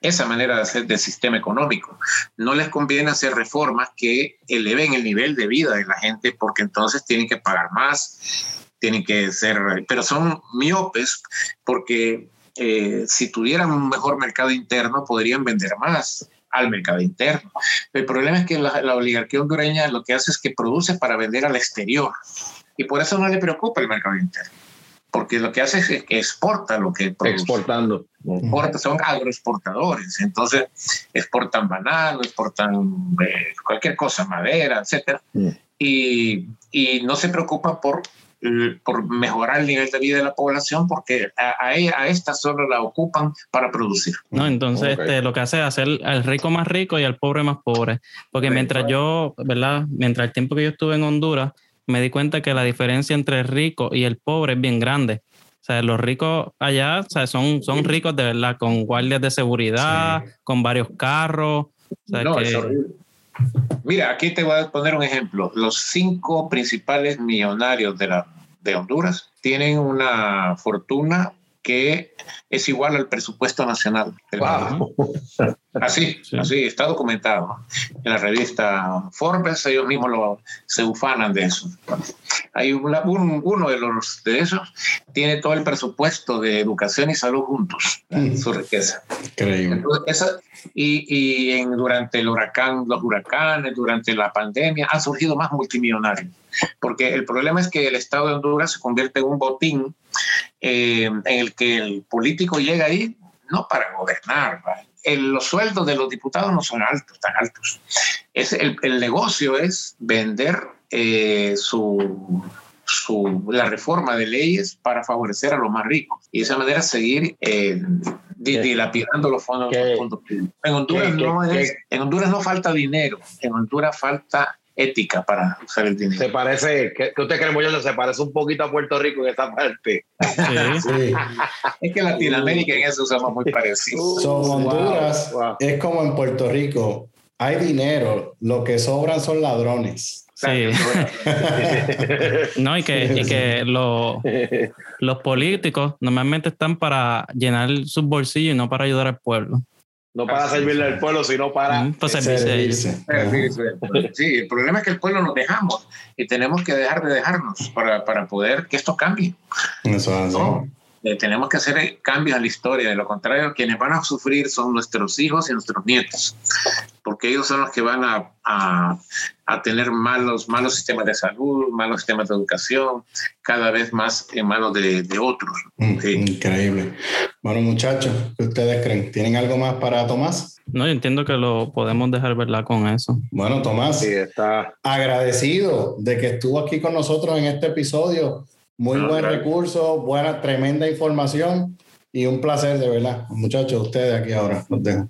esa manera de hacer del sistema económico. No les conviene hacer reformas que eleven el nivel de vida de la gente porque entonces tienen que pagar más, tienen que ser, pero son miopes porque eh, si tuvieran un mejor mercado interno podrían vender más al mercado interno. El problema es que la, oligarquía hondureña lo que hace es que produce para vender al exterior y por eso no le preocupa el mercado interno. Porque lo que hace es que exporta lo que produce. Exportando. son agroexportadores. Entonces, exportan banano, exportan eh, cualquier cosa, madera, etc. Mm. Y, y no se preocupa por eh, por mejorar el nivel de vida de la población porque a, a, esta solo la ocupan para producir. No, entonces este, lo que hace es hacer al rico más rico y al pobre más pobre. Porque mientras yo, ¿verdad? Mientras el tiempo que yo estuve en Honduras, me di cuenta que la diferencia entre el rico y el pobre es bien grande. O sea, los ricos allá o sea, son, son ricos de verdad, con guardias de seguridad, con varios carros. no, es horrible. Mira, aquí te voy a poner un ejemplo. Los cinco principales millonarios de, la, de Honduras tienen una fortuna que es igual al presupuesto nacional. Así, así, está documentado en la revista Forbes, ellos mismos lo, se ufanan de eso. Hay uno de los de esos tiene todo el presupuesto de educación y salud juntos, su riqueza. y, y en, durante el huracán, los huracanes, durante la pandemia, han surgido más multimillonarios. Porque el problema es que el Estado de Honduras se convierte en un botín eh, en el que el político llega ahí no para gobernar. los sueldos de los diputados no son altos, tan altos. Es el, negocio es vender eh, su, la reforma de leyes para favorecer a los más ricos y de esa manera seguir eh, dilapidando los fondos, En Honduras, no en Honduras no falta dinero, en Honduras falta ética para usar el dinero. Se parece, que, usted cree, mucho se parece un poquito a Puerto Rico en esta parte. Sí. es que Latinoamérica en eso somos muy parecidos. Son Honduras es como en Puerto Rico. Hay dinero, lo que sobran son ladrones. Sí. no, y que, y que los políticos normalmente están para llenar sus bolsillos y no para ayudar al pueblo. No para servirle al pueblo, sino para, mm, servirse. Sí, el problema es que el pueblo nos dejamos y tenemos que dejar de dejarnos para, para poder que esto cambie. Eso eh, tenemos que hacer cambios en la historia, de lo contrario, quienes van a sufrir son nuestros hijos y nuestros nietos, porque ellos son los que van a, a, a tener malos, malos sistemas de salud, malos sistemas de educación, cada vez más en manos de, de otros. Mm, increíble. Bueno, muchachos, ¿qué ustedes creen? ¿Tienen algo más para Tomás? No, yo entiendo que lo podemos dejar, ¿verdad? Con eso. Bueno, Tomás, sí, está. agradecido de que estuvo aquí con nosotros en este episodio muy buen recurso, buena, tremenda información y un placer, de verdad. Muchachos, ustedes aquí ahora, los dejo.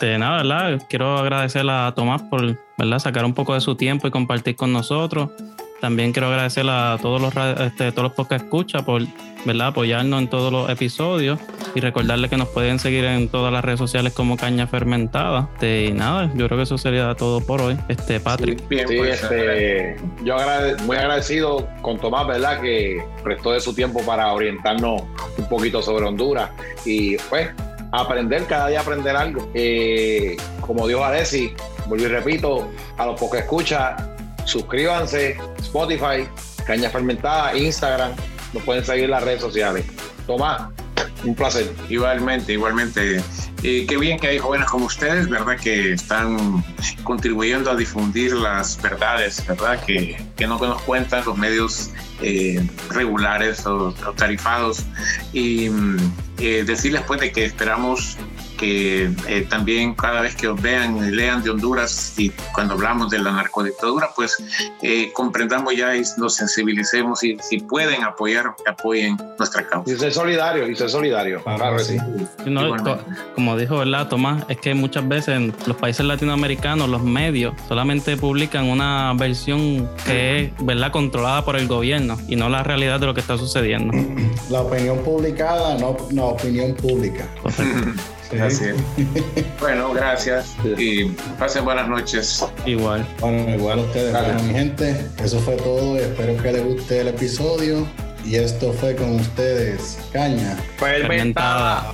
De nada, ¿verdad? Quiero agradecer a Tomás por, ¿verdad? Sacar un poco de su tiempo y compartir con nosotros. También quiero agradecer a todos los, este, todos los podcasts que escucha por ¿verdad? apoyarnos en todos los episodios y recordarles que nos pueden seguir en todas las redes sociales como Caña Fermentada. Este, y nada, yo creo que eso sería todo por hoy. Este, Patrick. Sí, pues, este, yo muy agradecido con Tomás, ¿verdad? Que prestó de su tiempo para orientarnos un poquito sobre Honduras y pues aprender, cada día aprender algo. Eh, como dijo Alessi, vuelvo y repito, a los pocos escucha, suscríbanse, Spotify, Caña Fermentada, Instagram, nos pueden seguir en las redes sociales. Tomás, un placer. Igualmente, igualmente. Eh, qué bien que hay jóvenes como ustedes, ¿verdad? Que están contribuyendo a difundir las verdades, ¿verdad? Que, que no nos cuentan los medios eh, regulares o, tarifados. Y eh, decirles pues de que esperamos que eh, también cada vez que os vean y lean de Honduras y cuando hablamos de la narcodictadura, pues eh, comprendamos ya y nos sensibilicemos y si pueden apoyar, apoyen nuestra causa. Y ser solidario, y ser solidario. Claro, sí. como dijo ¿verdad, Tomás, es que muchas veces en los países latinoamericanos los medios solamente publican una versión que es ¿verdad? controlada por el gobierno y no la realidad de lo que está sucediendo. La opinión publicada, no la opinión pública. bueno, gracias y pasen buenas noches. Igual. Bueno, igual a ustedes. Bueno, mi gente, eso fue todo. Espero que les guste el episodio. Y esto fue con ustedes, Caña. Fermentada.